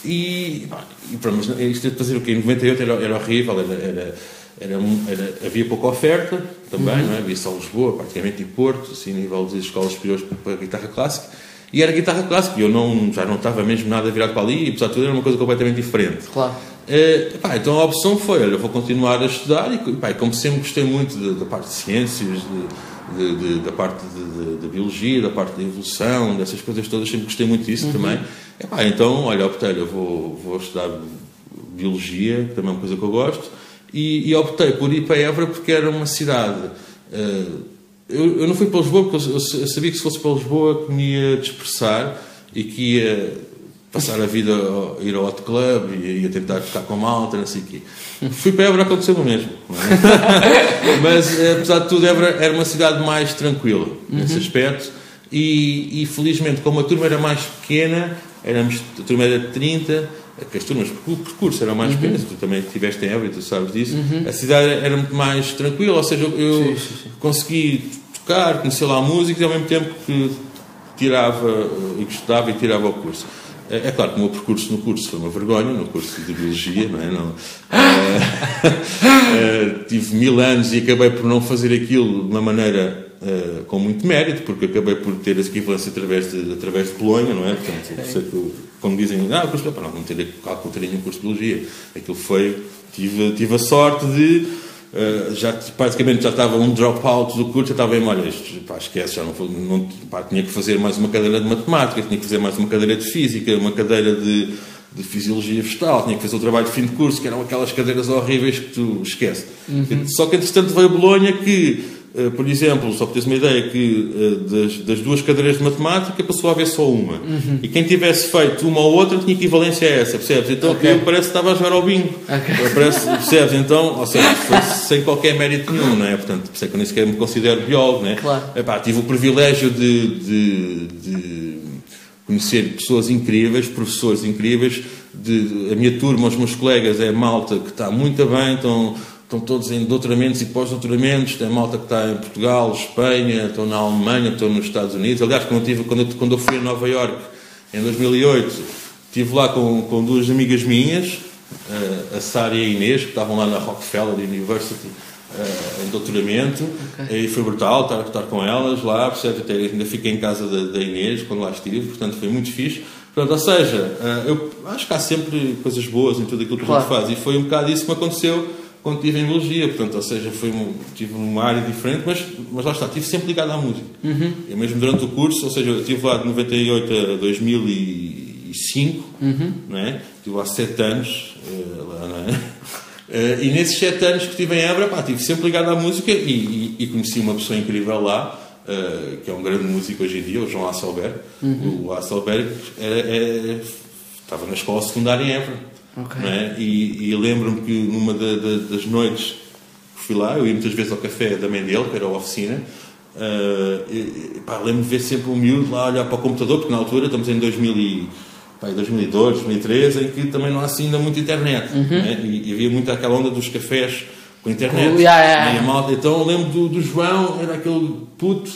Speaker 2: e, e pronto, mas isto de fazer o quê? Em 98 era, era horrível, era, era era, era, havia pouca oferta também, uhum. não é? havia só Lisboa, praticamente e Porto, assim, a nível de escolas superiores para a guitarra clássica. E era guitarra clássica, e eu não, já não estava mesmo nada virado para ali, e apesar de tudo era uma coisa completamente diferente.
Speaker 1: Claro.
Speaker 2: Uh, pá, então a opção foi: olha, eu vou continuar a estudar, e pá, como sempre gostei muito da, parte de ciências, de, de, de, da parte da biologia, da parte da evolução, dessas coisas todas, sempre gostei muito disso uhum. também. E, pá, então, olha, optei, eu vou, vou estudar biologia, que também é uma coisa que eu gosto e, e, optei por ir para Évora porque era uma cidade. Uh, eu, eu, não fui para Lisboa porque eu, eu, sabia que se fosse para Lisboa que me ia dispersar e que ia passar a vida a ir ao hot club e ia tentar ficar com malta, não sei o quê. Fui para Évora, aconteceu o mesmo. É? [LAUGHS] Mas, apesar de tudo, Évora era uma cidade mais tranquila, nesse uhum. aspecto. e, e felizmente, como a turma era mais pequena, éramos, a turma era de 30, que as turmas, o percurso era mais uhum. pequeno, tu também estiveste em Évora, tu sabes disso, uhum. a cidade era muito mais tranquila, ou seja, eu sim, sim, consegui tocar, conhecer lá a música e ao mesmo tempo que tirava e gostava e tirava o curso. É, é, claro que o meu percurso no curso foi uma vergonha, no curso de Biologia, não é? Não, é, [LAUGHS] é, [LAUGHS] tive mil anos e acabei por não fazer aquilo de uma maneira é, com muito mérito, porque acabei por ter essa equivalência através de, através de Polónia, não é? Portanto, quando dizem, ah, curso, não, não ter cálculo, ter nenhum curso de Biologia. Aquilo foi, tive, tive a sorte de Uh, já praticamente já estava um dropout do curso, já estava em, olha, isto, pá, esquece, já não, não pá, tinha que fazer mais uma cadeira de matemática, tinha que fazer mais uma cadeira de física, uma cadeira de, de fisiologia vegetal, tinha que fazer o trabalho de fim de curso, que eram aquelas cadeiras horríveis que tu esquece. Uhum. Só que entretanto veio Bolonha que por exemplo, só para teres uma ideia, que eh, das, das, duas cadeiras de matemática passou a haver só uma. Uhum. E quem tivesse feito uma ou outra tinha equivalência a essa, percebes? Então okay. eu parece que estava a jogar ao bingo. Okay. Parece, percebes? Então, ou seja, foi sem qualquer mérito nenhum, não é? Portanto, por isso é que eu nem sequer me considero biólogo, não é? Claro. Epá, tive o privilégio de, de, de, conhecer pessoas incríveis, professores incríveis. De, a minha turma, os meus colegas, é malta que está muito bem, estão estão todos em doutoramentos e pós-doutoramentos, tem malta que está em Portugal, Espanha, estão na Alemanha, estão nos Estados Unidos. Aliás, quando eu, tive, quando eu, quando eu fui a Nova York em 2008, estive lá com, com duas amigas minhas, eh, a Sara e a Inês, que estavam lá na Rockefeller University eh, em doutoramento, okay. e foi brutal estar, estar com elas lá, percebe? Até ainda fiquei em casa da, da Inês quando lá estive, portanto foi muito fixe. Portanto, ou seja, eh, eu acho que há sempre coisas boas em tudo aquilo que claro. a gente faz, e foi um bocado isso que me aconteceu quando estive em biologia, portanto, ou seja, foi um, tive uma área diferente, mas, mas lá está, estive sempre ligado à música. Uhum. Eu mesmo durante o curso, ou seja, eu estive lá de 98 a 2005, uhum. não é? estive lá sete anos, uh, lá, não é? Uh, [LAUGHS] e nesses sete anos que estive em Évora, pá, estive sempre ligado à música e, e, e conheci uma pessoa incrível lá, uh, que é um grande músico hoje em dia, o João Asselberg. Uhum. O Asselberg era, era, estava na escola secundária em Évora. Okay. É? E, e lembro-me que numa da, da, das noites que fui lá, eu ia muitas vezes ao café da mãe dele, que era a oficina, uh, e, pá, lembro-me de ver sempre um miúdo lá olhar para o computador, porque na altura estamos em 2000 e, pá, 2002, 2003, em que também não há assim ainda muita internet. Uhum. É? E, e, havia muito aquela onda dos cafés com internet. Uh, yeah, yeah. Malta, então eu lembro do, do João, era aquele puto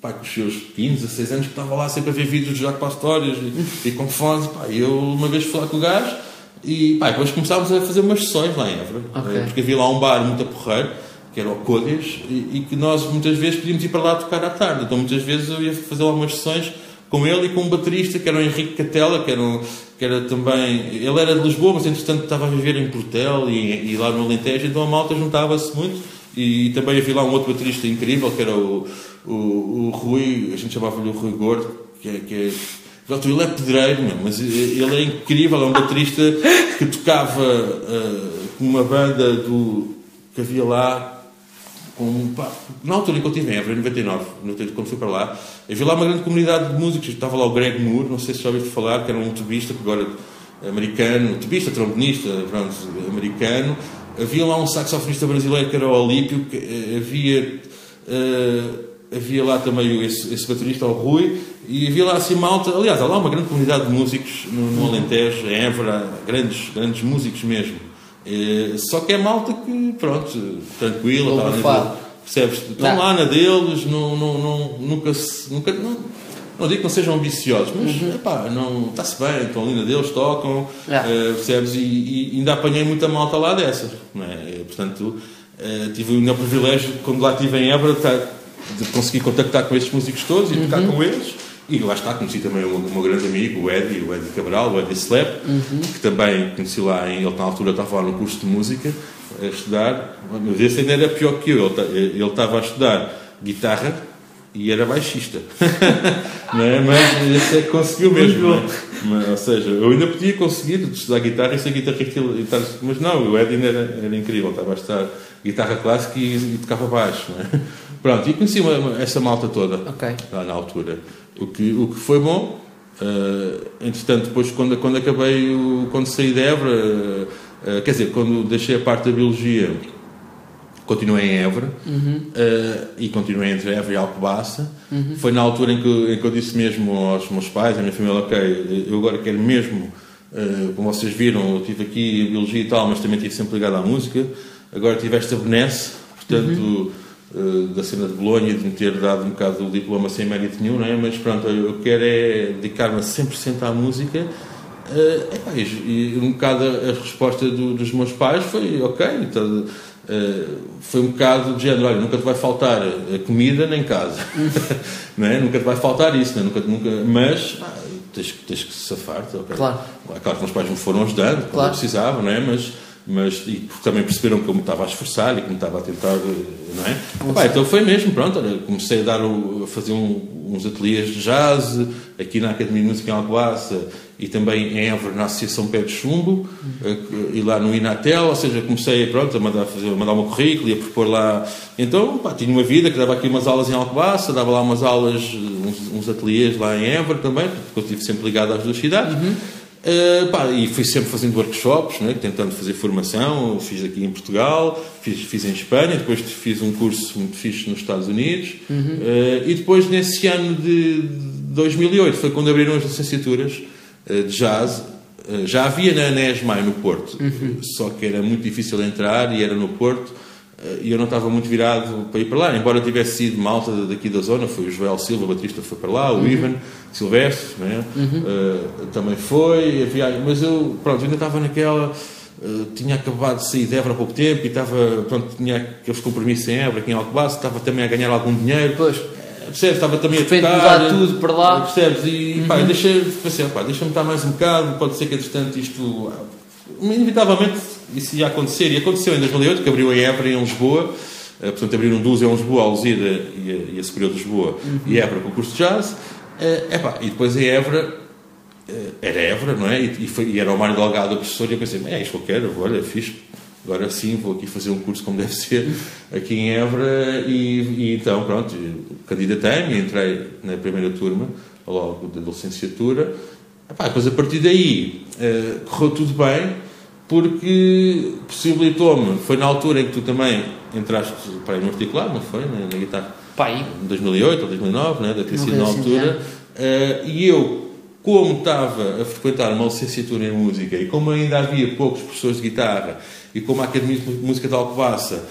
Speaker 2: pá, com os seus 15, 16 anos, que estava lá sempre a ver vídeos de Jacques Pastorius e, e com fones. Pá, eu uma vez fui lá com o gajo e pá, depois começámos a fazer umas sessões lá em Évora, okay. Eh, porque havia lá um bar muito a porreiro, que era o Códias, e, e, que nós muitas vezes podíamos ir para lá tocar à tarde. Então muitas vezes eu ia fazer lá umas sessões com ele e com um baterista que era o Henrique Catela, que era, um, que era também. Ele era de Lisboa, mas entretanto estava a viver em Portel e, e lá no Alentejo, então a malta juntava-se muito. E, e, também havia lá um outro baterista incrível, que era o, o, o Rui, a gente chamava-lhe o Rui Gordo, que é, que é ele é pedreiro, mas ele é incrível, é um baterista que tocava uh, com uma banda do, que havia lá. Com, pá, na altura em que eu estive em Évora, em 99, quando fui para lá, havia lá uma grande comunidade de músicos. Estava lá o Greg Moore, não sei se já ouviste falar, que era um tubista, que agora americano, tubista, trombonista, pronto, americano. Havia lá um saxofonista brasileiro que era o Olímpio, que eh, havia. Uh, havia lá também esse, esse baterista, o Rui, e havia lá assim malta. Aliás, há lá uma grande comunidade de músicos no, no Alentejo, em Évora, grandes, grandes músicos mesmo. E, só que é malta que, pronto, tranquila, está percebes? Estão lá na deles, não, não, não, nunca se. Nunca, não, não digo que não sejam ambiciosos, mas uhum. epá, não, está-se bem, estão ali na deles, tocam, uh, percebes? E, e, ainda apanhei muita malta lá dessas. Não é? Portanto, uh, tive o meu privilégio, quando lá estive em Évora, tá, de conseguir contactar com estes músicos todos e uhum. tocar com eles. E lá está, conheci também o, meu grande amigo, o Eddie, o Eddie Cabral, o Eddie Slap, uhum. que também conheci lá, em, ele na altura estava lá no curso de música a estudar, mas esse ainda era pior que eu, ele, ele estava a estudar guitarra e era baixista. [LAUGHS] não é? Mas esse é que conseguiu mesmo. É? mas, ou seja, eu ainda podia conseguir estudar guitarra e ser guitarrista, mas não, o Eddie era, era incrível, estava a estudar guitarra clássica e, e tocava baixo. Não é? Pronto, e conheci uma, essa malta toda okay. lá na altura. O que, o que foi bom. Uh, entretanto, depois, quando, quando acabei, o, quando saí de Évora, uh, quer dizer, quando deixei a parte da biologia, continuei em Évora uhum. uh, e continuei entre Évora e Alcobaça. Uhum. Foi na altura em que, em que, eu disse mesmo aos meus pais, à minha família, ok, eu agora quero mesmo, uh, como vocês viram, eu tive aqui biologia e tal, mas também estive sempre ligado à música. Agora tive esta benesse, portanto, uhum. Uh, da cena de Bolonha, de me ter dado um bocado o diploma sem mérito nenhum, não é? mas pronto, eu quero é dedicar-me a 100% à música. Uh, e, e um bocado a, resposta do, dos meus pais foi ok, então, Uh, foi um bocado de género, olha, nunca te vai faltar comida nem casa, [LAUGHS] não é? nunca te vai faltar isso, é? nunca, nunca, mas ah, tens, tens que safar-te. Okay? Claro. claro que os pais me foram ajudando, quando claro. precisavam, não é? mas, mas e também perceberam que eu me estava a esforçar e que me estava a tentar, não é? Epá, então foi mesmo, pronto, olha, comecei a, dar o, a fazer um, uns ateliês de jazz aqui na Academia de Música em Alcobaça e também em Évora na Associação Pé de Chumbo uhum. e lá no Inatel, ou seja, comecei pronto, a mandar, fazer, a mandar meu currículo e a propor lá. Então, pá, tinha uma vida que dava aqui umas aulas em Alcobaça, dava lá umas aulas, uns, uns ateliês lá em Évora também, porque eu estive sempre ligado às duas cidades. Uhum. Uh, pá, e fui sempre fazendo workshops, né, tentando fazer formação. Fiz aqui em Portugal, fiz, fiz em Espanha, depois fiz um curso muito fixe nos Estados Unidos. Uhum. Uh, e depois, nesse ano de 2008, foi quando abriram as licenciaturas eh, de jazz. Já havia na Anés Maio no Porto, uhum. só que era muito difícil entrar e era no Porto e eu não estava muito virado para ir para lá, embora tivesse sido malta daqui da zona, foi o Joel Silva, o baterista, foi para lá, o uhum. Ivan Silvestre né? Uhum. Uh, também foi, havia, mas eu, pronto, ainda estava naquela, uh, tinha acabado de sair de Évora há pouco tempo e estava, pronto, tinha aqueles compromissos em Évora, aqui em Alcobaça, estava também a ganhar algum dinheiro.
Speaker 1: Pois
Speaker 2: percebes? Estava também a
Speaker 1: tocar. mudar tudo para lá.
Speaker 2: Percebes? E uhum. pá, deixa, pensei, pá, deixa-me estar mais um bocado, pode ser que entretanto isto. Inevitavelmente isso ia acontecer. E aconteceu em 2008, que abriu a Évora em Lisboa. Uh, portanto, abriram duas em Lisboa, a Alzira e a, e a Superior de Lisboa, uhum. e Évora com o curso de jazz. Uh, epá, e depois a Évora, uh, era Évora, não é? E, e, foi, e era o Mário Delgado o professor, e eu pensei, é isto que eu quero, olha, fiz agora sim vou aqui fazer um curso como [LAUGHS] deve ser aqui em Évora e, e então pronto candidatei-me entrei na primeira turma logo da licenciatura Epá, depois a partir daí uh, correu tudo bem porque possibilitou-me foi na altura em que tu também entraste para no articulado não foi? Na, na guitarra?
Speaker 1: Pai.
Speaker 2: em 2008 ou 2009 né, da ter sido na altura. uh, e eu como estava a frequentar uma licenciatura em música e como ainda havia poucos professores de guitarra e como a Academia de Música de Alcobaça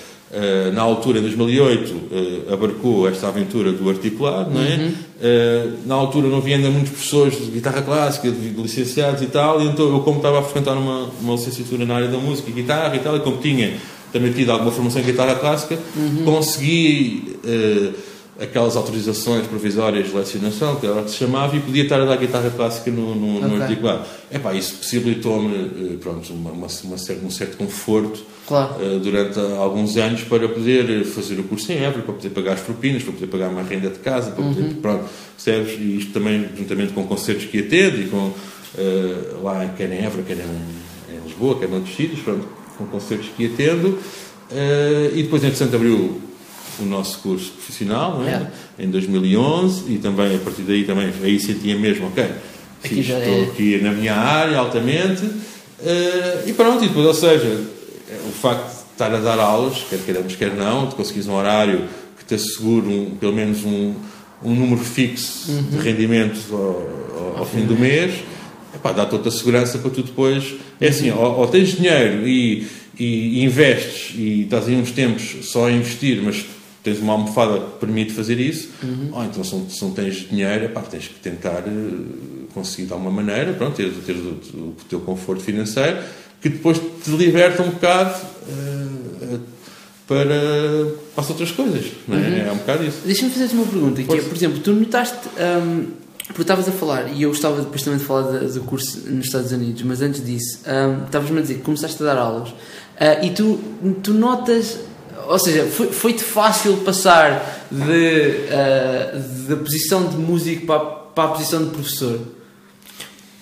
Speaker 2: na altura, em 2008, uh, eh, abarcou esta aventura do articulado, não é? Uhum. Uh, na altura não havia ainda muitos professores de guitarra clássica, de, de, licenciados e tal, e então eu, como estava a frequentar uma, uma licenciatura na área da música e guitarra e tal, e como tinha também tido alguma formação em guitarra clássica, uhum. consegui aquelas autorizações provisórias de lecionação, que era o que se chamava, e podia estar a dar guitarra clássica no, no, okay. no articulado. Epá, isso possibilitou-me eh, pronto, uma, uma, uma certo, um certo conforto claro. uh, durante alguns anos para poder fazer o curso em Évora, para poder pagar as propinas, para poder pagar uma renda de casa, para poder, uhum. pronto, percebes? E isto também, juntamente com concertos que ia ter, e com uh, lá, quer em Évora, quer em, em Lisboa, quer noutros sítios, pronto, com concertos que ia tendo, uh, e depois, entretanto, abriu o nosso curso profissional é? É. em 2011 e também a partir daí também aí sentia mesmo ok aqui estou é. aqui na minha área altamente uh, e pronto e depois ou seja o facto de estar a dar aulas quer queiramos quer não de conseguires um horário que te assegure um, pelo menos um, um número fixo uhum. de rendimentos ao, ao, ao fim do mês dá toda a segurança para tu depois é assim ou, ou tens dinheiro e e investes e estás aí uns tempos só a investir, mas tens uma almofada que permite fazer isso, uhum. ou então se não, se não tens dinheiro, epá, tens que tentar eh, conseguir de alguma maneira, pronto, ter, o, o, teu conforto financeiro, que depois te liberta um bocado uh, para, para as outras coisas, não é? Uhum. É um bocado isso.
Speaker 1: Deixa-me fazer-te uma pergunta, que é, por exemplo, tu notaste... Um, porque estavas a falar, e eu gostava depois também de falar do, curso nos Estados Unidos, mas antes disso, um, estavas-me a dizer que começaste a dar aulas uh, e tu, tu notas ou seja, foi-te fácil passar de, uh, da posição de músico para, para a posição de professor?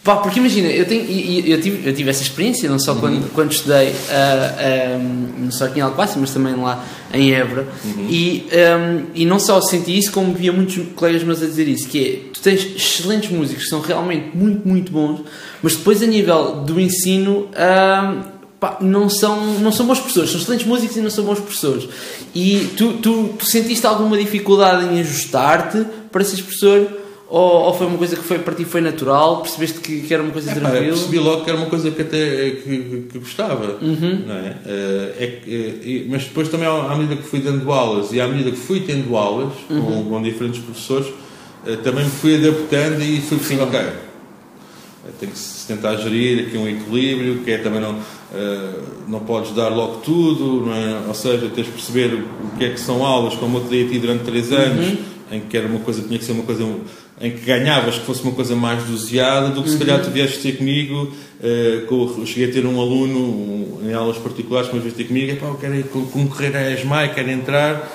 Speaker 1: Pá, porque imagina, eu, tenho, eu, tive, eu tive essa experiência, não só uhum. quando, quando estudei, uh, ah, um, ah, não só aqui em Alcobaça, mas também lá em Évora, uhum. e, um, e não só senti isso, como via muitos colegas meus a dizer isso, que é, tu tens excelentes músicos, que são realmente muito, muito bons, mas depois a nível do ensino, pá, não, são, não são bons professores, são excelentes músicos e não são bons professores. E tu, tu, tu sentiste alguma dificuldade em ajustar-te para seres professor? Ou, ou, foi uma coisa que foi para ti foi natural? Percebeste que, que era uma coisa é, tranquila?
Speaker 2: percebi logo que era uma coisa que até que, que gostava.
Speaker 1: Uhum.
Speaker 2: Não é? Eh, é, é, mas depois também, à medida que fui dando aulas e à medida que fui tendo aulas uhum. com, com, diferentes professores, eh, também me fui adaptando e fui percebendo, ok, tem que se tentar gerir aqui um equilíbrio, que é também não, uh, não podes dar logo tudo, é? ou seja, tens de perceber o que é que são aulas, como eu te dei a ti durante 3 anos, uhum. em que era uma coisa, tinha que ser uma coisa em que ganhavas que fosse uma coisa mais doseada do que se uhum. calhar tu vieste ter comigo, uh, eu cheguei a ter um aluno um, em aulas particulares que uma vez ter comigo, pá, eu quero concorrer à ESMAI, quero entrar,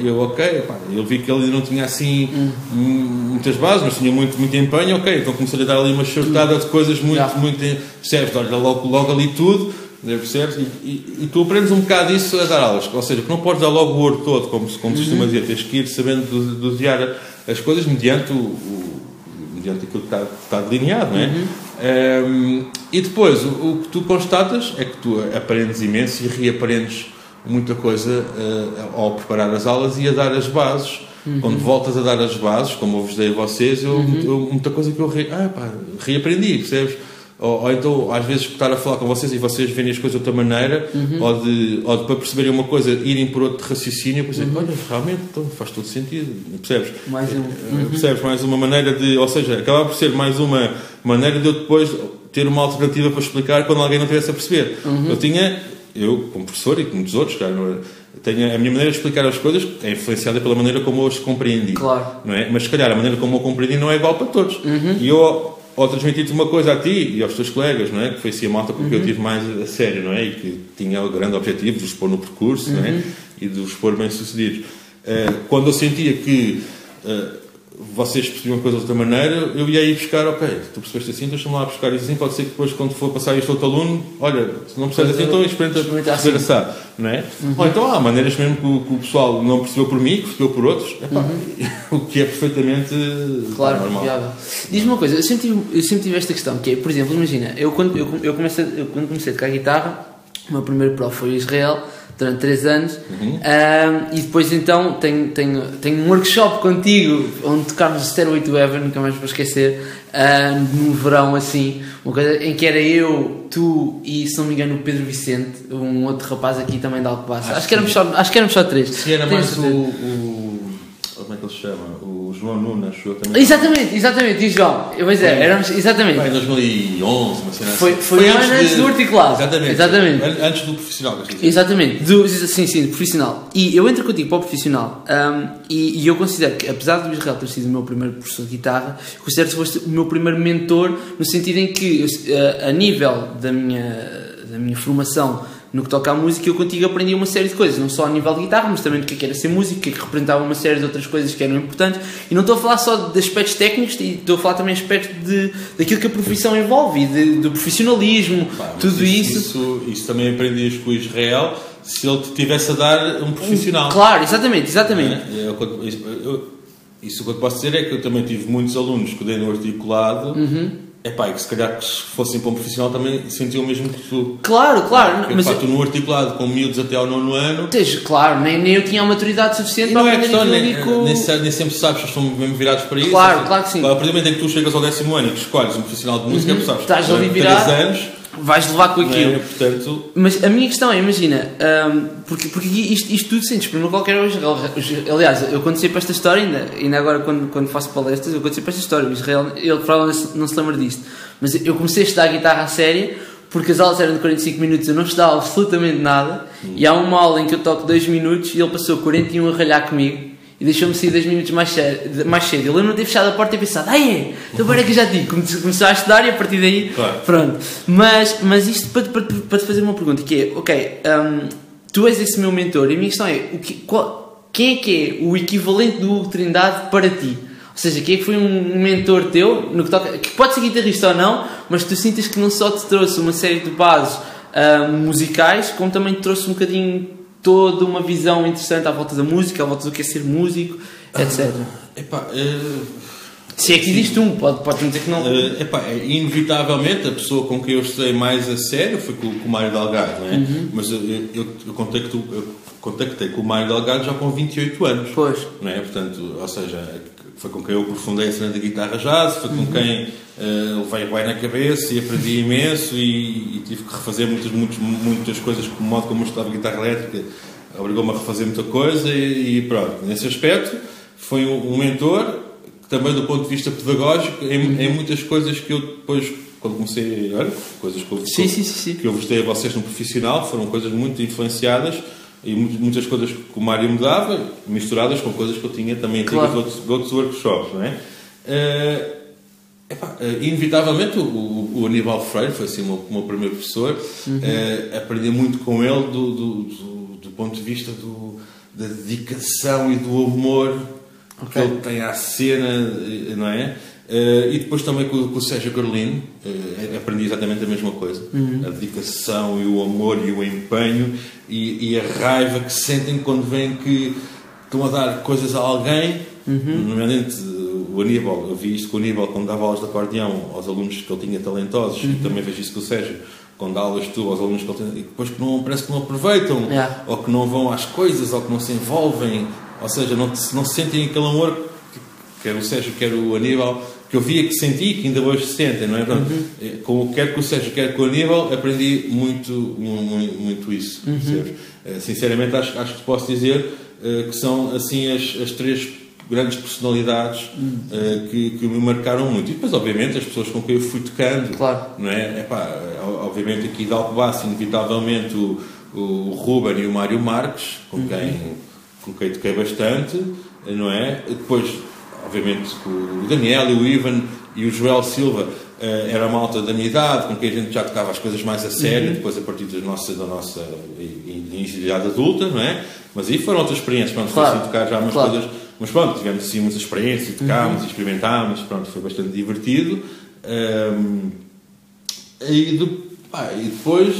Speaker 2: eu, ok, pá, eu vi que ele não tinha assim muitas bases, mas tinha muito, muito empenho, ok, então comecei a dar ali uma chartada de coisas muito, yeah. muito, percebes? Olha, logo, logo ali tudo, percebes? E, e, e, tu aprendes um bocado isso a dar aulas, ou seja, que não podes dar logo o ouro todo, como, como uhum. se costuma dizer, tens que ir sabendo dosear as coisas mediante, o, o, mediante aquilo que está, está delineado, não é? Uhum. Um, e depois, o, o que tu constatas é que tu aprendes imenso e reaprendes muita coisa uh, ao preparar as aulas e a dar as bases. Uhum. Quando voltas a dar as bases, como eu vos dei a vocês, eu, uhum. eu muita coisa que eu re, ah, pá, reaprendi, percebes? Ou, ou, então, às vezes, estar a falar com vocês e vocês verem as coisas de outra maneira, uhum. ou, de, ou de, para perceberem uma coisa, irem por outro raciocínio, depois uhum. olha, realmente então, faz todo sentido, percebes?
Speaker 1: Mais um. Eh,
Speaker 2: uhum. Percebes? Mais uma maneira de. Ou seja, acaba por ser mais uma maneira de eu depois ter uma alternativa para explicar quando alguém não estivesse a perceber.
Speaker 1: Uhum.
Speaker 2: Eu tinha eu, como professor e como muitos outros, claro, tenho a minha maneira de explicar as coisas é influenciada pela maneira como eu as compreendi.
Speaker 1: Claro.
Speaker 2: Não é? Mas se calhar a maneira como eu compreendi não é igual para todos.
Speaker 1: Uhum.
Speaker 2: E eu, ao transmitir-te uma coisa a ti e aos teus colegas, não é? que foi assim a malta porque uhum. eu tive mais a sério, não é? E que tinha o grande objetivo de os pôr no percurso uhum. não é? Uhum. e de os pôr bem-sucedidos. Uh, quando eu sentia que. Uh, vocês percebiam a coisa de outra maneira, eu ia ir buscar, ok, tu percebeste assim, deixa-me lá buscar isso assim, pode ser que depois, quando for passar este outro aluno, olha, se não percebes assim, então experimenta perceber assim. assado, não é? Uhum. Ou então há maneiras mesmo que o, que o, pessoal não percebeu por mim, que percebeu por outros, epá, uhum. [LAUGHS] o que é perfeitamente
Speaker 1: claro,
Speaker 2: normal.
Speaker 1: Viável. Diz-me uma coisa, eu sempre, tive, eu sempre tive esta questão, que é, por exemplo, imagina, eu quando, eu, eu comecei, eu, quando comecei a tocar guitarra, o meu primeiro prof foi Israel, durante 3 anos.
Speaker 2: Uhum. um,
Speaker 1: e depois então tenho, tenho, tenho um workshop contigo onde tocámos Stairway to Heaven, nunca mais vou esquecer no verão assim. Uma coisa em que era eu, tu e se não me engano o Pedro Vicente um outro rapaz aqui também da Alcobaça. Acho, acho, que éramos só, acho que éramos só três.
Speaker 2: Se era mais o, o, ele se chama? o João Nunes eu também.
Speaker 1: Exatamente, exatamente, e João. Pois é, éramos, exatamente.
Speaker 2: Em 2011 uma cena
Speaker 1: foi, assim. foi, foi antes, antes de, do articulado.
Speaker 2: Exatamente,
Speaker 1: exatamente.
Speaker 2: antes do profissional
Speaker 1: exatamente, do, sim, sim, do profissional. E eu entro contigo para o profissional um, e, e, eu considero que apesar do Israel ter sido o meu primeiro professor de guitarra considero que foste o meu primeiro mentor no sentido em que a, a nível da minha, da minha formação no que toca à música, eu contigo aprendi uma série de coisas, não só a nível de guitarra, mas também do que é era ser músico, que, é que representava uma série de outras coisas que eram importantes. E não estou a falar só de aspectos técnicos, estou a falar também de aspectos de, daquilo que a profissão envolve, de, do profissionalismo, Pá, tudo isso,
Speaker 2: isso. isso. Isso também aprendi com o Israel, se ele te tivesse a dar um profissional.
Speaker 1: Claro, exatamente, exatamente. É?
Speaker 2: Eu, eu, eu, isso que eu posso dizer é que eu também tive muitos alunos que dei no articulado.
Speaker 1: Uhum
Speaker 2: é pá, que se calhar que se fossem para um profissional também sentiam o mesmo que tu.
Speaker 1: Claro, claro.
Speaker 2: Porque, mas pá, tu no articulado com miúdos até ao nono ano.
Speaker 1: Tens, claro, nem, nem eu tinha a maturidade suficiente para
Speaker 2: não é questão, nem, nem, nem, sempre sabes estão mesmo virados para isso.
Speaker 1: Claro, claro que sim.
Speaker 2: A partir do momento em que tu chegas ao décimo ano e que escolhes um profissional de música,
Speaker 1: uhum.
Speaker 2: tu sabes.
Speaker 1: Estás ali virado.
Speaker 2: 3 anos
Speaker 1: vais levar com aquilo.
Speaker 2: É, portanto...
Speaker 1: Mas a minha questão é, imagina, um, porque, porque isto, isto tudo sentes por qualquer hoje. Aliás, eu quando sei para esta história, ainda, ainda agora quando, quando faço palestras, eu quando sei para esta história. O Israel, ele provavelmente não se lembra disto, mas eu comecei a estudar guitarra a sério porque as aulas eram de 45 minutos, eu não estudava absolutamente nada. Hum. E há uma aula em que eu toco 2 minutos e ele passou 41 a ralhar comigo e deixou-me sair 10 minutos mais cedo. Mais cedo. Eu lembro-me de ter fechado a porta e pensado, ai é, então agora é que já digo. Começou a estudar e a partir daí,
Speaker 2: claro.
Speaker 1: pronto. Mas, mas isto para, para, para te fazer uma pergunta, que é, ok, um, tu és esse meu mentor e a minha questão é, o que, qual, quem é que é o equivalente do Hugo Trindade para ti? Ou seja, quem é que foi um mentor teu, no que, toca, que pode ser guitarrista ou não, mas tu sintas que não só te trouxe uma série de bases uh, musicais, como também te trouxe um bocadinho toda uma visão interessante à volta da música, à volta do que é ser músico, etc.
Speaker 2: Ah, epá, uh,
Speaker 1: Se é que existe um, pode, pode dizer que não.
Speaker 2: Uh, epá, é, inevitavelmente a pessoa com quem eu estudei mais a sério foi com, com o Mário Delgado, não é? Uhum. Mas eu, eu, eu, contacto, eu contactei com o Mário Delgado já com 28 anos.
Speaker 1: Pois.
Speaker 2: Não é? Portanto, ou seja, foi com quem eu aprofundei a cena da guitarra jazz, foi com uhum. quem uh, levei bem na cabeça e aprendi imenso e, e, tive que refazer muitas, muitas, muitas coisas, o modo como eu estudava guitarra elétrica obrigou-me a refazer muita coisa e, e, pronto. Nesse aspecto, foi um, um mentor também do ponto de vista pedagógico, em, uhum. em, muitas coisas que eu depois, quando comecei, olha, coisas que eu,
Speaker 1: sim, sim, sim,
Speaker 2: que eu gostei a vocês no profissional, foram coisas muito influencidas e muitas coisas que o Mário me dava, misturadas com coisas que eu tinha também claro. de, outros, de outros workshops, não é? Uh, epá, uh, inevitavelmente o, o, Aníbal Freire foi assim o meu, o meu primeiro professor, uhum. uh, aprendi muito com ele do, do, do, do ponto de vista da dedicação e do amor okay. que ele tem à cena, não é? Uh, e depois também com, com o Sérgio Carolino uh, aprendi exatamente a mesma coisa uhum. a dedicação e o amor e o empenho e, e, a raiva que sentem quando veem que estão a dar coisas a alguém uhum. normalmente o Aníbal, eu vi isto com o Aníbal quando dava aulas de acordeão aos alunos que ele tinha talentosos uhum. e também vejo isso com o Sérgio quando dá aulas tu aos alunos que ele tem, e depois que não, parece que não aproveitam yeah. ou que não vão às coisas ou que não se envolvem ou seja, não, não sentem aquele amor que quer o Sérgio, quer o Aníbal, que eu via que senti que ainda hoje se sentem, não é? Portanto, uhum. Eh, com, quer que o Sérgio, quer que o Aníbal, aprendi muito, muito, muito isso. Uhum. Eh, sinceramente, acho, acho que posso dizer uh, que são assim as, as três grandes personalidades uh, que, que, me marcaram muito. E depois, obviamente, as pessoas com quem eu fui tocando.
Speaker 1: Claro.
Speaker 2: Não é? Epá, obviamente, aqui de Alcobaça, inevitavelmente, o, o Ruben e o Mário Marques, com uhum. quem com quem toquei bastante, não é? Depois, obviamente, o Daniel e o Ivan e o Joel Silva eh, era a malta da minha idade, com quem a gente já tocava as coisas mais a sério, uhum. depois a partir da nossa, da nossa início de idade adulta, não é? Mas aí foram outras experiências, pronto, claro. foi assim tocar já umas claro. coisas, mas pronto, tivemos assim muitas experiências, tocámos, uhum. experimentámos, pronto, foi bastante divertido. Um, e, de, pá, e depois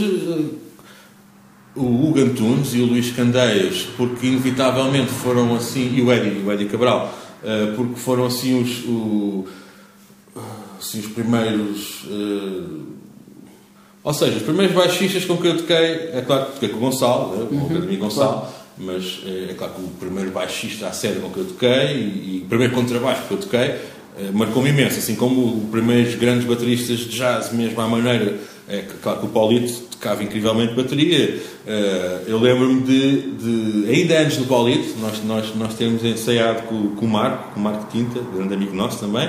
Speaker 2: o Hugo Antunes e o Luís Candeias, porque inevitavelmente foram assim, e o Eddie, o Eddie Cabral, uh, porque foram assim os, o, assim, os primeiros. Uh, ou seja, os primeiros baixistas com que eu toquei, é claro que toquei com o Gonçalo, né, com o Academia uhum, Gonçalo, claro. mas é, é, claro que o primeiro baixista à série com que eu toquei e, e o primeiro contrabaixo que eu toquei marcou-me imenso, assim como os primeiros grandes bateristas de jazz, mesmo à maneira, é claro que o Paulito tocava incrivelmente bateria. Uh, eu lembro-me de, de, ainda antes do Paulito, nós, nós, nós temos ensaiado com, com o Marco, com o Marco Tinta, grande amigo nosso também.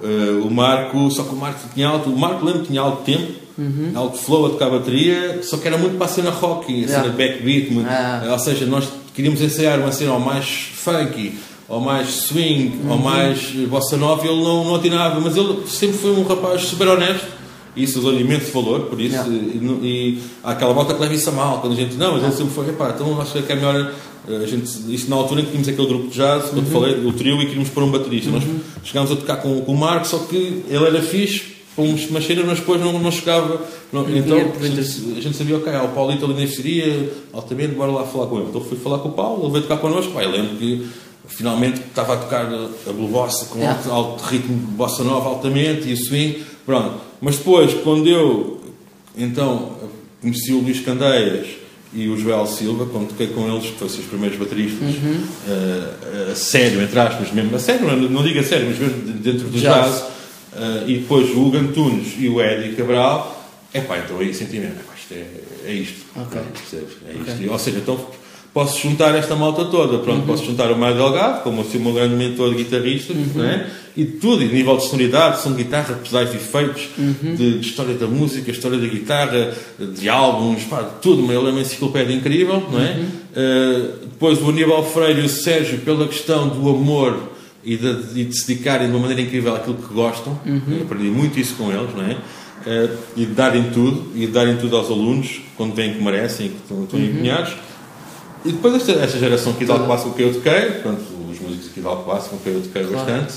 Speaker 2: Uh, [LAUGHS] o Marco, só que o Marco tinha alto, o Marco lembro tinha alto tempo, uhum. alto flow a tocar bateria, só que era muito para a cena rock, a cena yeah. backbeat, ah. ou seja, nós queríamos ensaiar uma cena ao mais funky, ou mais swing, uhum. ou mais bossa nova, ele não, não atinava, mas ele sempre foi um rapaz super honesto isso usou imenso valor, por isso, yeah. e, e, há aquela volta que leva isso a mal, quando a gente, não, mas ele sempre foi, epá, então acho que é melhor, eh, a gente, isso na altura em que tínhamos aquele grupo de jazz, quando uhum. falei, o trio, e queríamos pôr um baterista, uhum. nós chegámos a tocar com, com o Marco, só que ele era fixe, com umas cenas, mas depois não, não chegava, não, então a gente, a gente, sabia, ok, há o Paulito ali na seria, altamente, bora lá falar com ele, então fui falar com o Paulo, ele veio tocar connosco, pá, eu lembro que finalmente estava a tocar a Blue Bossa com yeah. alto, alto ritmo de bossa nova altamente e o swing, pronto, mas depois, quando eu então conheci o Luís Candeias e o Joel Silva, quando toquei com eles, que fossem os primeiros bateristas, uhum. uh, a sério, entre aspas, mesmo a sério, não, não digo a sério, mas mesmo dentro do jazz, jazz uh, e depois o Hugo Antunes e o Eddie Cabral, é pá, então aí senti mesmo, isto é, é isto, okay. é isto. Okay. Ou seja, então posso juntar esta malta toda. Pronto, uhum. posso juntar o Mário Delgado, como assim, o meu grande mentor de guitarrista, uhum. né? e tudo, e nível de sonoridade, som de guitarra, pedais e efeitos, uhum. de, de, história da música, história da guitarra, de álbuns, pá, tudo, uma, ele é uma enciclopédia incrível, não é? Uh, depois o Aníbal Freire e o Sérgio, pela questão do amor e de, de, de se dedicarem de uma maneira incrível àquilo que gostam, uhum. aprendi muito isso com eles, não é? Uh, e de darem tudo, e de darem tudo aos alunos, quando veem que merecem que estão, estão uhum. empenhados. E depois esta, esta geração aqui de Alcobaça com quem eu toquei, portanto, os músicos aqui de Alcobaça com quem eu toquei claro. bastante,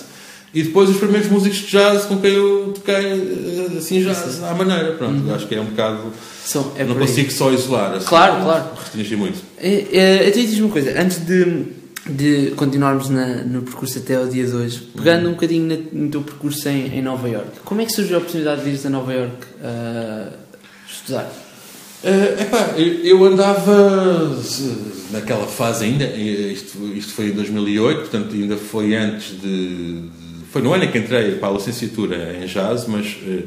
Speaker 2: e depois os primeiros músicos de jazz com quem eu toquei eh, assim jazz à maneira, pronto, uhum. acho que é um bocado... São, é não consigo só isolar, assim,
Speaker 1: claro, claro.
Speaker 2: restringir muito.
Speaker 1: É, é, então diz-me uma coisa, antes de de continuarmos na, no percurso até ao dia de hoje, pegando uhum. um bocadinho na, no teu percurso em, em Nova York, como é que surgiu a oportunidade de ires a Nova York uh, estudar?
Speaker 2: Uh, epá, eu andava naquela fase ainda, isto, isto foi em 2008, portanto ainda foi antes de, foi no ano em que entrei para a licenciatura em jazz, mas uh,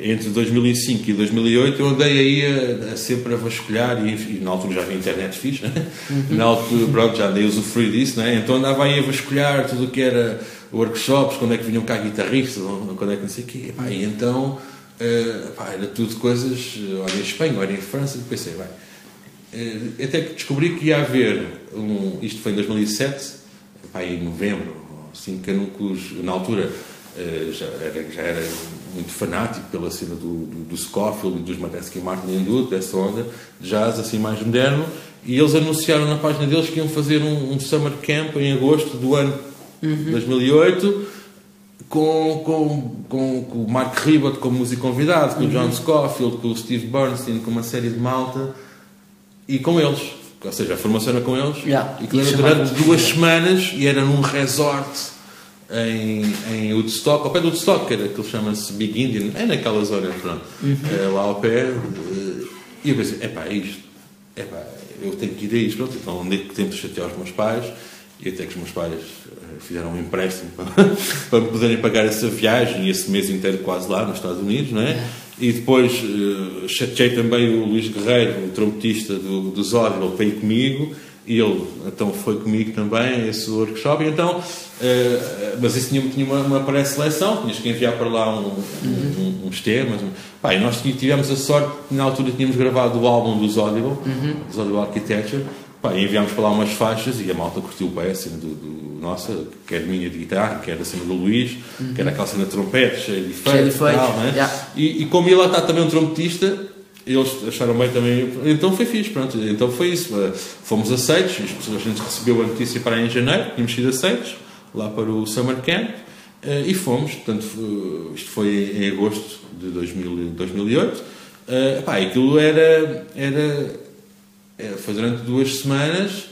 Speaker 2: entre 2005 e 2008 eu andei aí a, a sempre a vasculhar e, e, na altura já havia internet fixe, né? uhum. na altura pronto, já andei a usufruir disso, né? então andava aí a vasculhar tudo o que era workshops, quando é que vinham cá guitarristas, quando é que não sei o quê, e então Uh, pá, era tudo coisas, olha em Espanha, olha em França, pensei, vai. Uh, até que descobri que ia haver um. Isto foi em 2007, pá, em novembro, assim, Canucos, na altura uh, já, era, já era muito fanático pela cena do, do, do Scofield e dos Madensky Martin Hindu, dessa onda, jazz assim mais moderno, e eles anunciaram na página deles que iam fazer um, um summer camp em agosto do ano uhum. 2008 com, com, com, com o Mark Ribot como músico convidado, com uhum. o John Scofield, com o Steve Bernstein, com uma série de malta e com eles. Ou seja, a formação era com eles.
Speaker 1: Yeah.
Speaker 2: E que era durante duas semanas e era num resort em, em Woodstock, ao pé do Woodstock, que era aquilo chama-se Big Indian, é naquela zona, pronto, uhum. é, lá ao pé. Eh, e eu pensei, é pá, é isto, é pá, eu tenho que ir a isto, pronto, então onde é que tempo de chatear os meus pais e até que os meus pais fizeram um empréstimo para, [LAUGHS] para poderem pagar essa viagem e esse mês inteiro quase lá nos Estados Unidos, não é? é. E depois uh, chateei também o Luís Guerreiro, o trompetista do, do Zódio, ele veio comigo e ele então foi comigo também a esse workshop. Então, uh, mas isso tinha, tinha uma, uma pré-seleção, tinhas que enviar para lá um, uhum. um, uns temas. Pá, nós tivemos a sorte, na altura tínhamos gravado o álbum do Zódio, uhum. Zódio Architecture Pá, enviámos para lá umas faixas e a malta curtiu bem a cena do, do nossa, quer minha de guitarra, quer a cena do Luís, uhum. quer aquela cena de trompete, cheia de efeitos e tal, né? yeah. e, e como ele lá está também um trompetista, eles acharam bem também, então foi fixe, pronto, então foi isso, fomos aceitos, a gente recebeu a notícia para em janeiro, tínhamos sido aceitos, lá para o Summer Camp, eh, e fomos, portanto, isto foi em agosto de 2000, 2008, uh, pá, aquilo era, era foi durante duas semanas.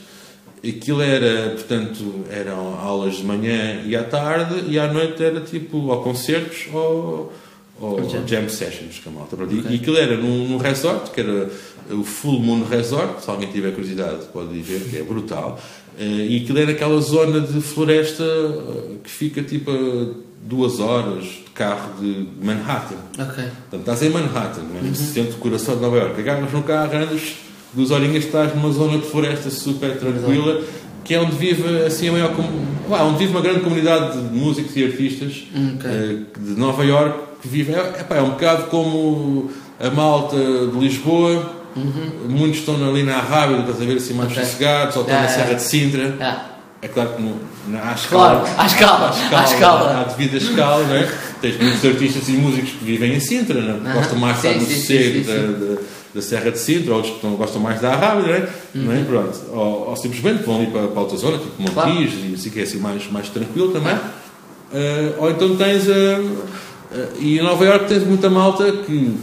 Speaker 2: Aquilo era, portanto, eram aulas de manhã e à tarde, e à noite era tipo ou concertos ou, ou jam. jam sessions com a malta. Okay. E aquilo era num, num resort, que era o Full Moon Resort, se alguém tiver curiosidade pode ir ver, que é brutal. Eh, e aquilo era aquela zona de floresta eh, que fica tipo a duas horas de carro de Manhattan.
Speaker 1: Ok.
Speaker 2: Portanto, estás em Manhattan, mesmo, uhum. centro do coração de Nova York. Agarras no carro, andas dos Horinhas estás numa zona de floresta super tranquila, que é onde vive assim a maior onde vive uma grande comunidade de músicos e artistas okay. uh, de Nova York que vivem. É, é, é um bocado como a malta de Lisboa. Uhum. Muitos estão ali na Rábida, estás a ver assim mais okay. sossegados, ou estão na Serra de Sintra. É claro que no, na, à escala.
Speaker 1: Claro, à escala. À escala. À,
Speaker 2: escala. à devida escala, não é? [LAUGHS] Tens muitos artistas e músicos que vivem em Sintra, não é? gostam mais de estar no sossego da Serra de Sintra, outros que gostam mais da Arrábia, não é? Uhum. Não é? Pronto. Ou, ou, simplesmente vão ali para, para outra zona, tipo Montijo, claro. e assim que é assim mais, mais tranquilo também. Uh, ou então tens. Uh, uh, e em Nova Iorque tens muita malta que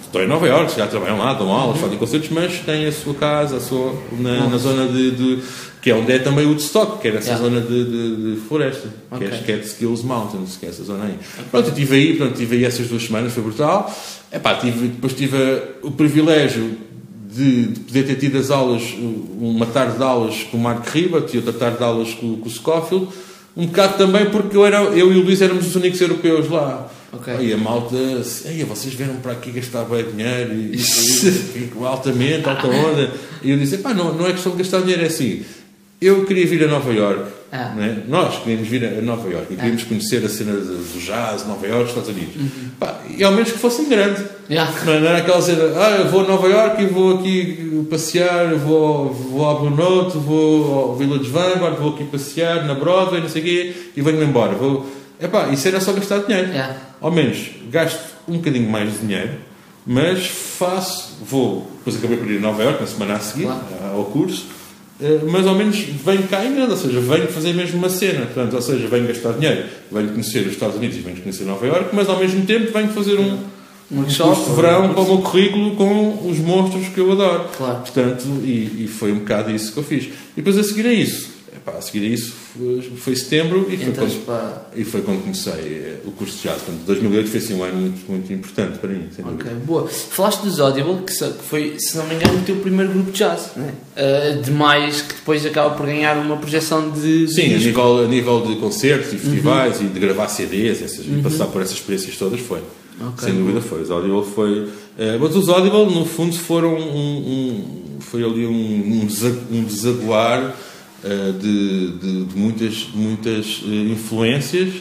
Speaker 2: estão em Nova Iorque, já trabalham lá, dão aulas, uhum. fazem concertos, mas têm a sua casa, a sua, na, na zona de, de, que é onde é também o Woodstock, que é essa yeah. zona de, de, de floresta, okay. que é Catskills Mountains, que é essa zona aí. Okay. Pronto, eu estive aí, pronto, estive aí essas duas semanas, foi brutal. Epá, tive, depois tive o privilégio de, de, poder ter tido as aulas, uma tarde de aulas com o Mark Ribat e outra tarde de aulas com, com o Scofield, um bocado também porque eu, era, eu e o Luís éramos os únicos europeus lá. Okay. E a malta, Ei, vocês vieram para aqui gastar bem dinheiro e, e, [LAUGHS] e, altamente, alta onda. E eu disse: pá, não, não é questão de gastar dinheiro, é assim. Eu queria vir a Nova York ah. É? Nós queríamos vir a Nova Iorque e queríamos ah. conhecer a cena do jazz, Nova Iorque, Estados Unidos. Uhum. Pá, e ao menos que fosse grande. Yeah. Não, não era aquela cena, ah, eu vou a Nova Iorque e vou aqui passear, vou, vou ao Blue Note, vou ao Village Vanguard, vou aqui passear na Broadway, não sei o quê, e venho-me embora. Vou... Epá, isso era só gastar dinheiro. Yeah. Ao menos gasto um bocadinho mais de dinheiro, mas faço, vou, depois acabei por ir a Nova Iorque na semana a seguir, claro. ao curso mas ao menos venho cá em grande, ou seja, venho fazer mesmo uma cena, portanto, ou seja, venho gastar dinheiro, venho conhecer os Estados Unidos e venho conhecer Nova Iorque, mas ao mesmo tempo venho fazer um, um curso de verão para o meu currículo com os monstros que eu adoro.
Speaker 1: Claro.
Speaker 2: Portanto, e, e, foi um bocado isso que eu fiz. E depois a seguir a isso, pá, a seguir a isso foi, foi setembro e foi, quando, e foi quando comecei eh, o curso de jazz. Portanto, 2008 foi assim, um ano muito, muito importante para mim.
Speaker 1: ok, boa. Falaste dos Audible, que foi, se não me engano, o teu primeiro grupo de jazz, né? Uh, demais, que depois acaba por ganhar uma projeção de. de
Speaker 2: Sim, a nível, a nível de concertos e festivais uhum. e de gravar CDs essas, uhum. e passar por essas experiências todas foi. Okay, Sem dúvida boa. foi. Os Audible foi. Uh, mas os Audible, no fundo, foram um, um foi ali um, um desaguar de, de, de, muitas, muitas uh, influências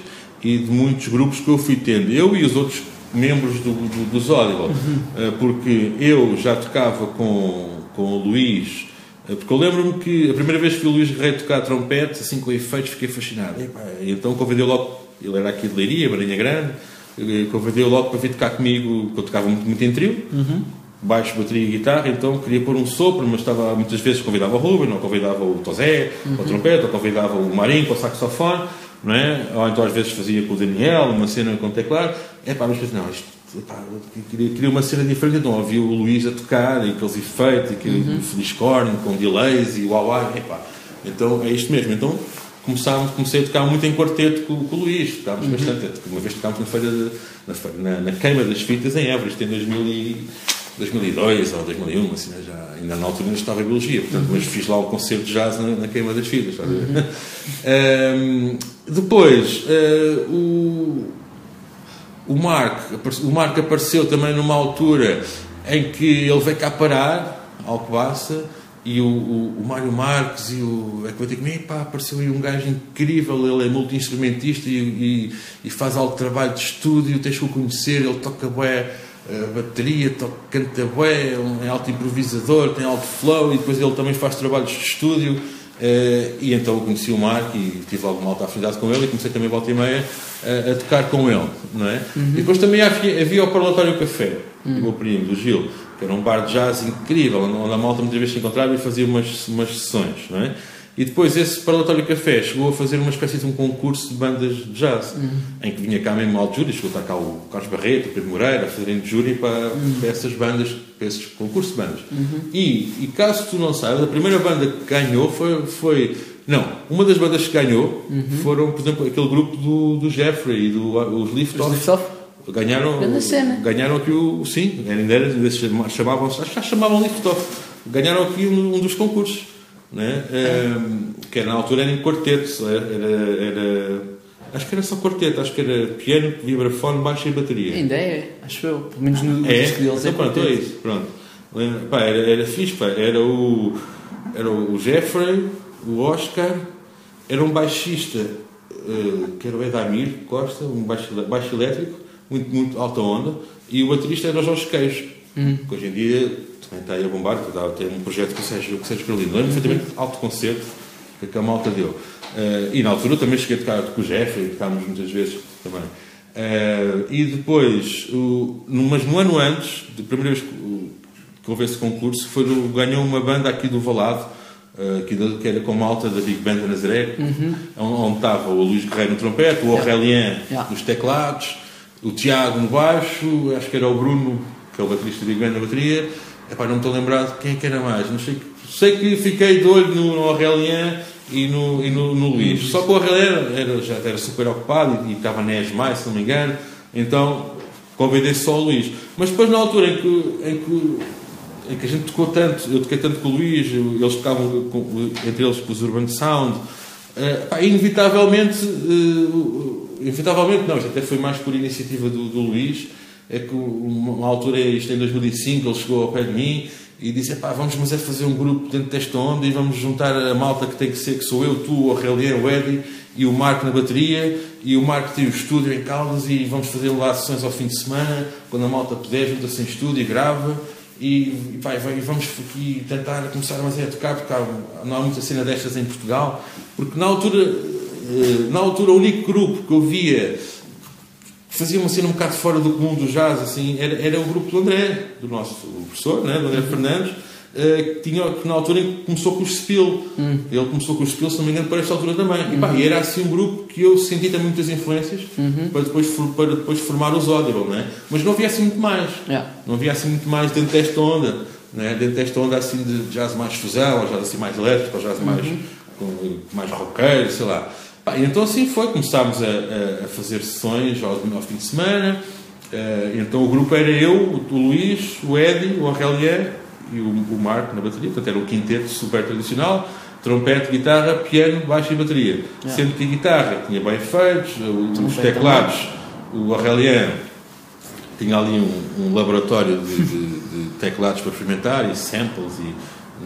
Speaker 2: e de muitos grupos que eu fui tendo. Eu e os outros membros do, do, do uhum. uh, porque eu já tocava com, com o Luís, porque eu lembro-me que a primeira vez que vi o Luís Guerreiro tocar trompete, assim com efeitos, fiquei fascinado. E, então convidei logo, ele era aqui de Leiria, Marinha Grande, convidei-o logo para vir tocar comigo, porque eu tocava muito, muito em trio. Uhum baixo, bateria e guitarra, então queria pôr um sopro, mas estava muitas vezes convidava o Ruben, ou convidava o Tozé, uhum. o trompete, ou convidava o Marinho para o saxofone, não é? Ou então às vezes fazia com o Daniel, uma cena com teclado. É pá, mas não, isto, epá, queria, queria uma cena diferente, então ouvi o Luís a tocar, e aqueles efeitos, aquele uhum. feliz corn, com delays e uau, uau, epá. Então é isto mesmo. Então começámos, comecei a tocar muito em quarteto com, com o Luís, tocámos uhum. bastante. Uma vez tocámos na feira, de, na, na, na, queima das fitas em Évora, isto em 2000 e 2002 ou 2001, assim, né, já, ainda na altura ainda estava em biologia, portanto, mas fiz lá o concerto de jazz na, na queima das fitas. Uhum. [LAUGHS] um, depois, uh, o, o Marco, o Marco apareceu também numa altura em que ele veio cá parar, Alcobaça, e o, o, o Mário Marques e o é que eu digo, pá, apareceu aí um gajo incrível, ele é multi-instrumentista e, e, e, faz algo trabalho de estúdio, tens que o conhecer, ele toca bem bateria, toca, canta bué, é alto improvisador, tem alto flow e depois ele também faz trabalhos de estúdio. Uh, e então eu conheci o Marco e tive alguma alta afinidade com ele e comecei também volta e meia a, a tocar com ele, não é? Uhum. E depois também havia, havia o Parlatório Café, uhum. o meu primo, do Gil, que era um bar de jazz incrível, onde a malta muitas vezes se encontrava e fazia umas, umas sessões, não é? E depois esse Parlatório Café chegou a fazer uma espécie de um concurso de bandas de jazz, uhum. em que vinha cá mesmo de júri, chegou a estar cá o Carlos Barreto, o Pedro Moreira, a fazerem de júri para, uhum. para, essas bandas, para esses concursos de bandas. Uhum. E, e, caso tu não saibas, a primeira banda que ganhou foi, foi não, uma das bandas que ganhou uhum. foram, por exemplo, aquele grupo do, do Jeffrey e do, os Liftoff. Lift ganharam, ganharam aqui o. Sim, ainda era, chamavam, acho que já chamavam Liftoff. Ganharam aqui um, um dos concursos né? Um, que na altura era em quarteto, era, era, acho que era só quarteto, acho que era piano, vibrafone, baixo e bateria.
Speaker 1: Ainda é, acho eu, pelo menos no
Speaker 2: é? disco deles é então, pronto, é isso, pronto. Pá, era, era fixe, pá. era o era o Jeffrey, o Oscar, era um baixista uh, que era o Edamir Costa, um baixo, baixo elétrico, muito, muito alta onda, e o baterista era o Jorge Queijo, hum. que hoje em dia também está aí a bombar, que tem um projeto com o Sérgio, com o Sérgio Carolino. Lembro perfeitamente alto concerto que a malta deu. Uh, e na altura também cheguei a tocar com o Jeffrey, tocámos muitas vezes também. Uh, e depois, o, mas no ano antes, de primeira vez que, que houve esse concurso, foi do, ganhou uma banda aqui do Valado, uh, que, que, era com malta da Big Band da Nazaré, uhum. onde estava o Luís Guerreiro no trompete, o Aurélien yeah. nos teclados, o Tiago no baixo, acho que era o Bruno, que é o baterista da Big Band na bateria, Epá, não me estou de quem é que era mais. Não sei, sei que fiquei de olho no, no Aurélien e no, e no, no Luís. Só que o Aurélien era, já era super ocupado e, e estava na ESMAI, se não me engano. Então convidei só o Luís. Mas depois, na altura em que, em que, em que a gente tocou tanto, eu toquei tanto com o Luís, eles tocavam com, entre eles com os Urban Sound, uh, pá, inevitavelmente, uh, inevitavelmente não, isto até foi mais por iniciativa do, do Luís é que uma altura, isto em 2005, ele chegou ao pé de mim e disse, pá, vamos mas é fazer um grupo dentro desta onda e vamos juntar a malta que tem que ser, que sou eu, tu, o Aurélien, o Eddie e o Marco na bateria e o Marco tem o estúdio em Caldas e vamos fazer lá sessões ao fim de semana, quando a malta puder, junta-se em estúdio e grava e vai, vamos aqui tentar começar mais a tocar porque não há muita cena destas em Portugal porque na altura eh, na altura o único grupo que eu via fazia uma cena um bocado fora do comum do jazz, assim, era, era o grupo do André, do nosso professor, né, do André Fernandes, uh, que, tinha, que na altura começou com os Spill. Hum. Ele começou com os Spill, se não me engano, para esta altura também. Uhum. E, pá, e era assim um grupo que eu senti também muitas influências uhum. para, depois, para depois formar os Audible, né? mas não havia assim muito mais. Yeah. Não havia assim muito mais dentro desta onda. Né? Dentro desta onda assim de jazz mais fusão, ou jazz assim mais elétrico, ou jazz mais, uhum. mais roqueiro, sei lá. Pá, então assim foi, começámos a, a fazer sessões ao, ao, fim de semana. Uh, então o grupo era eu, o, Luís, o Eddie, o Aurélien e o, o Marco na bateria. Portanto era um quinteto super tradicional trompete, guitarra, piano, baixo e bateria. É. Sendo que a guitarra tinha bem feitos, os teclados, o Aurélien tinha ali um, um laboratório de, de, de, teclados para experimentar e samples e,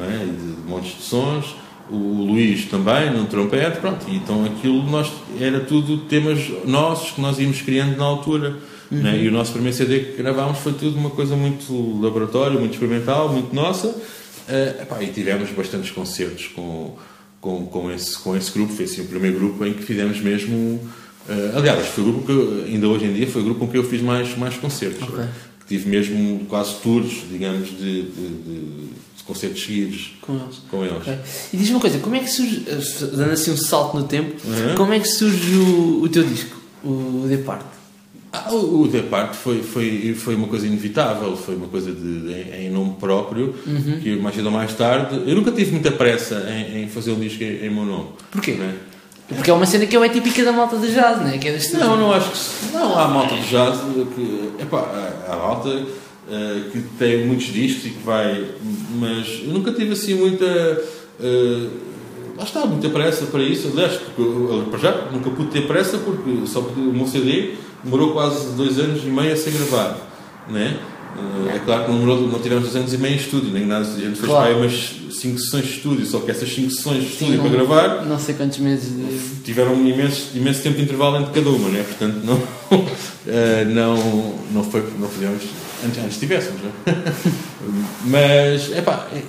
Speaker 2: é, e de montes de sons. O Luís também, no trompete, pronto. E então aquilo nós, era tudo temas nossos que nós íamos criando na altura. É? Uhum. Né? E o nosso primeiro CD que gravámos foi tudo uma coisa muito laboratório, muito experimental, muito nossa. Uh, epá, e tivemos bastantes concertos com, com, com, esse, com esse grupo. Foi assim, o primeiro grupo em que fizemos mesmo Uh, aliás, foi o grupo que, ainda hoje em dia, foi o grupo com que eu fiz mais, mais concertos. Okay. Tive mesmo quase tours, digamos, de, de, de concertos seguidos
Speaker 1: com eles.
Speaker 2: Com eles. Okay.
Speaker 1: E diz uma coisa, como é que surge, dando assim um salto no tempo, uhum. como é que surge o, o teu disco, o Depart?
Speaker 2: Ah, o, o Depart foi, foi, foi uma coisa inevitável, foi uma coisa de, em, em nome próprio, uhum. que mais cedo ou mais tarde. Eu nunca tive muita pressa em, em fazer um disco em, em meu nome.
Speaker 1: Porquê? Né? Porque é uma cena que é típica da malta de jazz, não é? Que é
Speaker 2: deste não, não acho que. Não, há malta de jazz que. Epá, há malta uh, que tem muitos discos e que vai. Mas eu nunca tive assim muita. Uh, lá está, muita pressa para isso. Aliás, porque, para já, nunca pude ter pressa porque só o meu CD demorou quase dois anos e meio a ser gravado. Né? É claro que não, não tivemos dois anos e meio em estúdio, nem nada. A gente fez claro. umas 5 sessões de estúdio, só que essas 5 sessões de estúdio Sim, para gravar.
Speaker 1: Não sei quantos meses. De...
Speaker 2: Tiveram um imenso, imenso tempo de intervalo entre cada uma, né? portanto não, [LAUGHS] não, não, foi, não fizemos. Antes, antes tivéssemos, né? [LAUGHS] Mas, é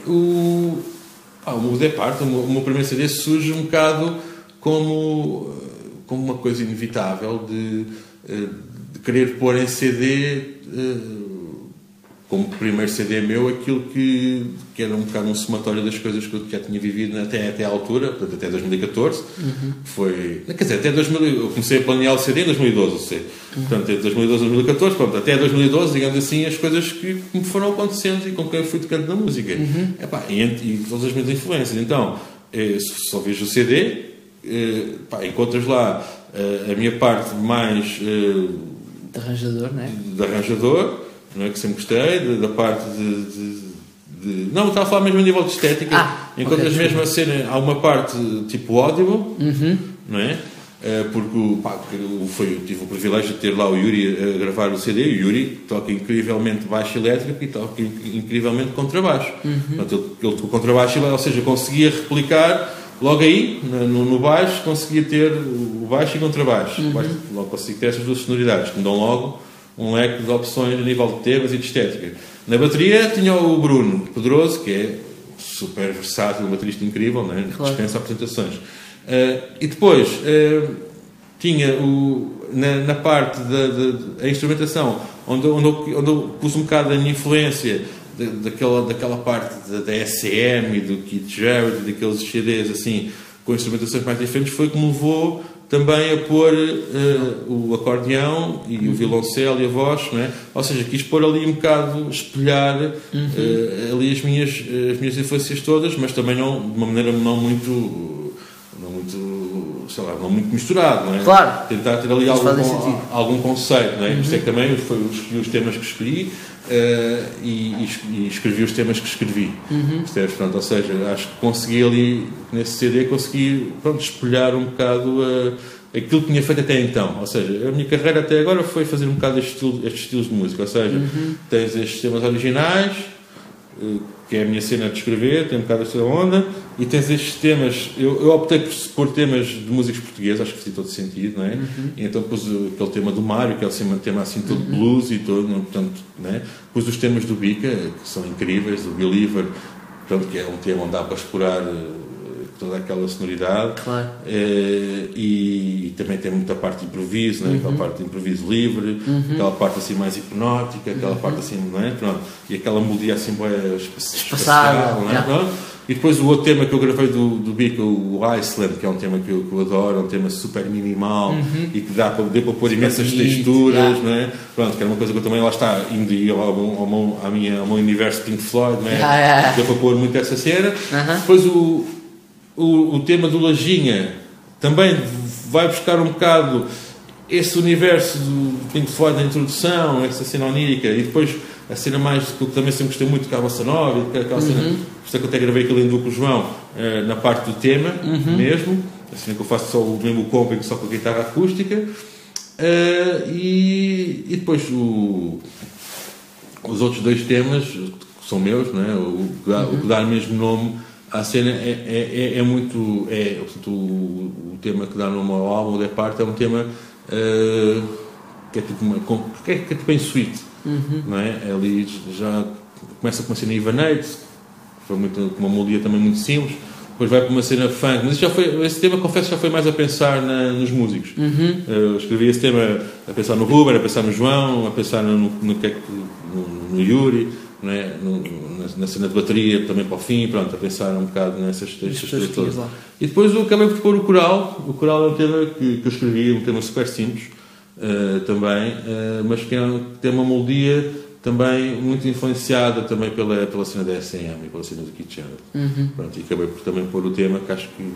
Speaker 2: o, pá, o Depart, o, o meu primeiro CD, surge um bocado como, como uma coisa inevitável de, eh, de querer pôr em CD. Como primeiro CD meu, aquilo que, que era um bocado um somatório das coisas que eu já tinha vivido até, até à altura, portanto, até 2014. Uhum. Foi, quer dizer, até 2000, eu comecei a planear o CD em 2012, sei. Uhum. Portanto, entre 2012 e 2014, pronto, até 2012, digamos assim, as coisas que me foram acontecendo e com quem eu fui tocando na música. Uhum. Epá, e, e todas as minhas influências. Então, eh, só vejo o CD, eh, pá, encontras lá eh, a minha parte mais.
Speaker 1: de arranjador, não é?
Speaker 2: De arranjador não é? que sempre gostei, da, da parte de, de, de, Não, estava a falar mesmo a nível de estética. Ah, Enquanto okay, mesmo a cena, há uma parte tipo audible, uhum. não é? Eh, porque pá, foi, tive o privilégio de ter lá o Yuri a gravar o CD. O Yuri toca incrivelmente baixo elétrico e toca incrivelmente contrabaixo. Uhum. Portanto, ele, ele contrabaixo, ou seja, conseguia replicar logo aí, no, no baixo, conseguia ter o baixo e contrabaixo. Uhum. Logo conseguia ter essas duas sonoridades que me dão logo um leque de opções a nível de temas e de estética. Na bateria tinha o Bruno Pedroso, que é super versátil, um baterista incrível, né? Claro. dispensa apresentações. Uh, e depois uh, tinha o, na, na parte da, da, da, instrumentação, onde, onde, eu, onde eu pus um bocado a minha influência daquela, daquela parte da, da SM e do Keith Jarrett, daqueles CDs assim, com instrumentações mais diferentes, foi que me levou também a pôr uh, o acordeão e uhum. o violoncelo e a voz, não é? ou seja, quis pôr ali um bocado, espelhar uhum. uh, ali as minhas, as minhas influências todas, mas também não, de uma maneira não muito, não muito, sei lá, não muito misturado, não é?
Speaker 1: Claro.
Speaker 2: Tentar ter ali algum, algum conceito, não é? Uhum. Isto é que também foi os, os temas que escolhi, Uh, e, e, escrevi os temas que escrevi. Uhum. Ou seja, acho que consegui ali, nesse CD, consegui pronto, espelhar um bocado uh, aquilo que tinha feito até então. Ou seja, a minha carreira até agora foi fazer um bocado este estilo, estes estilos de música. Ou seja, uhum. tens estes temas originais, uh, que é a minha cena de escrever, tem um bocado esta onda, e tens estes temas. Eu, eu optei por pôr temas de músicos portugueses, acho que fazia todo sentido, não é? Uhum. E então pus aquele tema do Mário, que é um tema assim todo uhum. blues e todo, portanto, não é? Pus os temas do Bica, que são incríveis, o Believer, portanto, que é um tema onde dá para explorar eh, toda aquela sonoridade.
Speaker 1: Claro.
Speaker 2: Eh, e, e, também tem muita parte de improviso, né? Uhum. aquela parte de improviso livre, uhum. aquela parte assim mais hipnótica, aquela uhum. parte assim, não é? Pronto. E aquela melodia assim bem espaçada, não é? E depois o outro tema que eu gravei do, do Bico, o Iceland, que é um tema que eu, que eu adoro, é um tema super minimal uhum. e que dá para, deu para pôr imensas texturas, yeah. não é? Pronto, que era uma coisa que eu também lá está, indo ao, ao, ao, ao, minha, ao meu universo Pink Floyd, não é? Yeah, yeah. Deu para pôr muito essa cena. Depois o o, o tema do Lajinha também vai buscar um bocado esse universo do Pink Floyd na introdução, essa cena onírica, e depois a cena mais que eu também sempre gostei muito que a Bossa Nova, aquela uhum. cena, por que eu até gravei aquele com o João eh, na parte do tema uhum. mesmo, a cena que eu faço só o mesmo comping só com a guitarra acústica, uh, e, e depois o, os outros dois temas que são meus, o, que dá, uhum. o que dá o mesmo nome à cena é, é, é, é muito. É, portanto, o, o, tema que dá nome ao álbum, da parte, é um tema uh, que é tipo uma, que é, que é tipo em suite. Uhum. Não é? Ali já começa com uma cena Ivanate, foi muito, uma melodia também muito simples depois vai para uma cena funk, mas já foi, esse tema, confesso, já foi mais a pensar na, nos músicos. Uhum. Eu escrevi esse tema a pensar no Ruben, a pensar no João, a pensar no, no, no, no, no Yuri, né? no, na, na, cena de bateria também para o fim, pronto, a pensar um bocado nessas coisas todas. E depois eu acabei por pôr o coral. O coral é um tema que, que eu escrevi, um tema super simples uh, também, uh, mas que é um, tem uma melodia também muito influenciada também pela, pela cena da SM e pela cena do Jarrett. Uhum. Pronto, e acabei por também pôr o tema que acho que,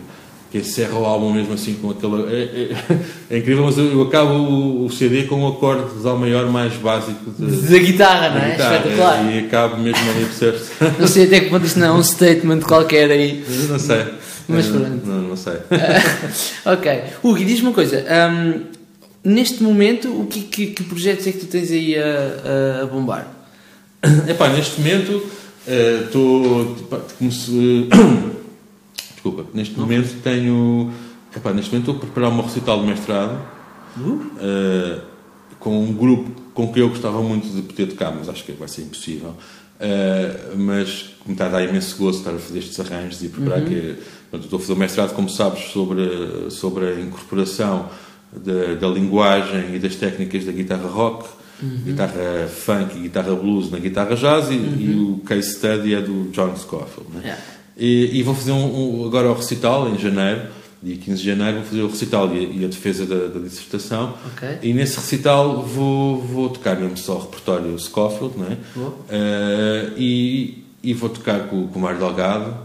Speaker 2: que encerra o álbum mesmo assim com aquela... É, é, é incrível, mas eu, acabo o, o, CD com um acorde de Dó maior mais básico
Speaker 1: de, da guitarra, não é? Guitarra, Espetacular.
Speaker 2: É, e acabo mesmo ali, percebes? [LAUGHS]
Speaker 1: Não sei até que ponto isto não é um statement qualquer aí.
Speaker 2: Não sei.
Speaker 1: Mas pronto.
Speaker 2: Não, não sei. [LAUGHS]
Speaker 1: ok. Hugo, diz-me uma coisa. Um, neste momento, o que, que, que, projetos é que tu tens aí a, a, bombar?
Speaker 2: Epá, neste momento estou. [CLEARS THROAT] Uh, desculpa, neste momento tenho. Epá, neste momento estou a preparar uma recital de mestrado uh? Uh, com um grupo com que eu gostava muito de poder tocar, mas acho que vai ser impossível. Uh, mas me está a dar imenso gosto estar a fazer estes arranjos e preparar uhum. que. Portanto, estou a fazer um mestrado, como sabes, sobre, sobre a incorporação da, da linguagem e das técnicas da guitarra rock, uhum. guitarra funk e guitarra blues na guitarra jazz, e, uhum. e o case study é do John Scofield. Né? Yeah. E, e, vou fazer um, um, agora o recital em janeiro, dia 15 de janeiro, vou fazer o recital e a, e a defesa da, da dissertação. Okay. E nesse recital vou, vou tocar mesmo só o repertório Scofield, né? Uh, e, e vou tocar com, com o Mário Delgado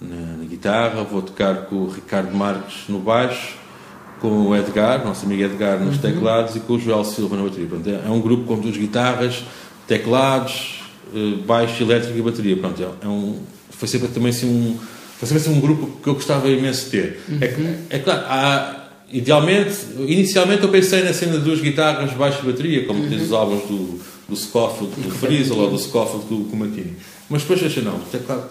Speaker 2: na, na guitarra, vou tocar com o Ricardo Marques no baixo com o Edgar, nosso amigo Edgar, nos uhum. teclados e com o Joel Silva na bateria. Pronto, é, é um grupo com duas guitarras, teclados, eh, baixo elétrico e bateria. Pronto, é, é um, foi sempre também assim um, foi sempre assim um grupo que eu gostava imenso de ter. É uhum. É, é, claro, há, idealmente, inicialmente eu pensei na cena duas guitarras, baixo e bateria, como uhum. tens os álbuns do, do Scofield, do Frizzle ou do Scofield com, com o Martini. Mas depois achei, não, teclado,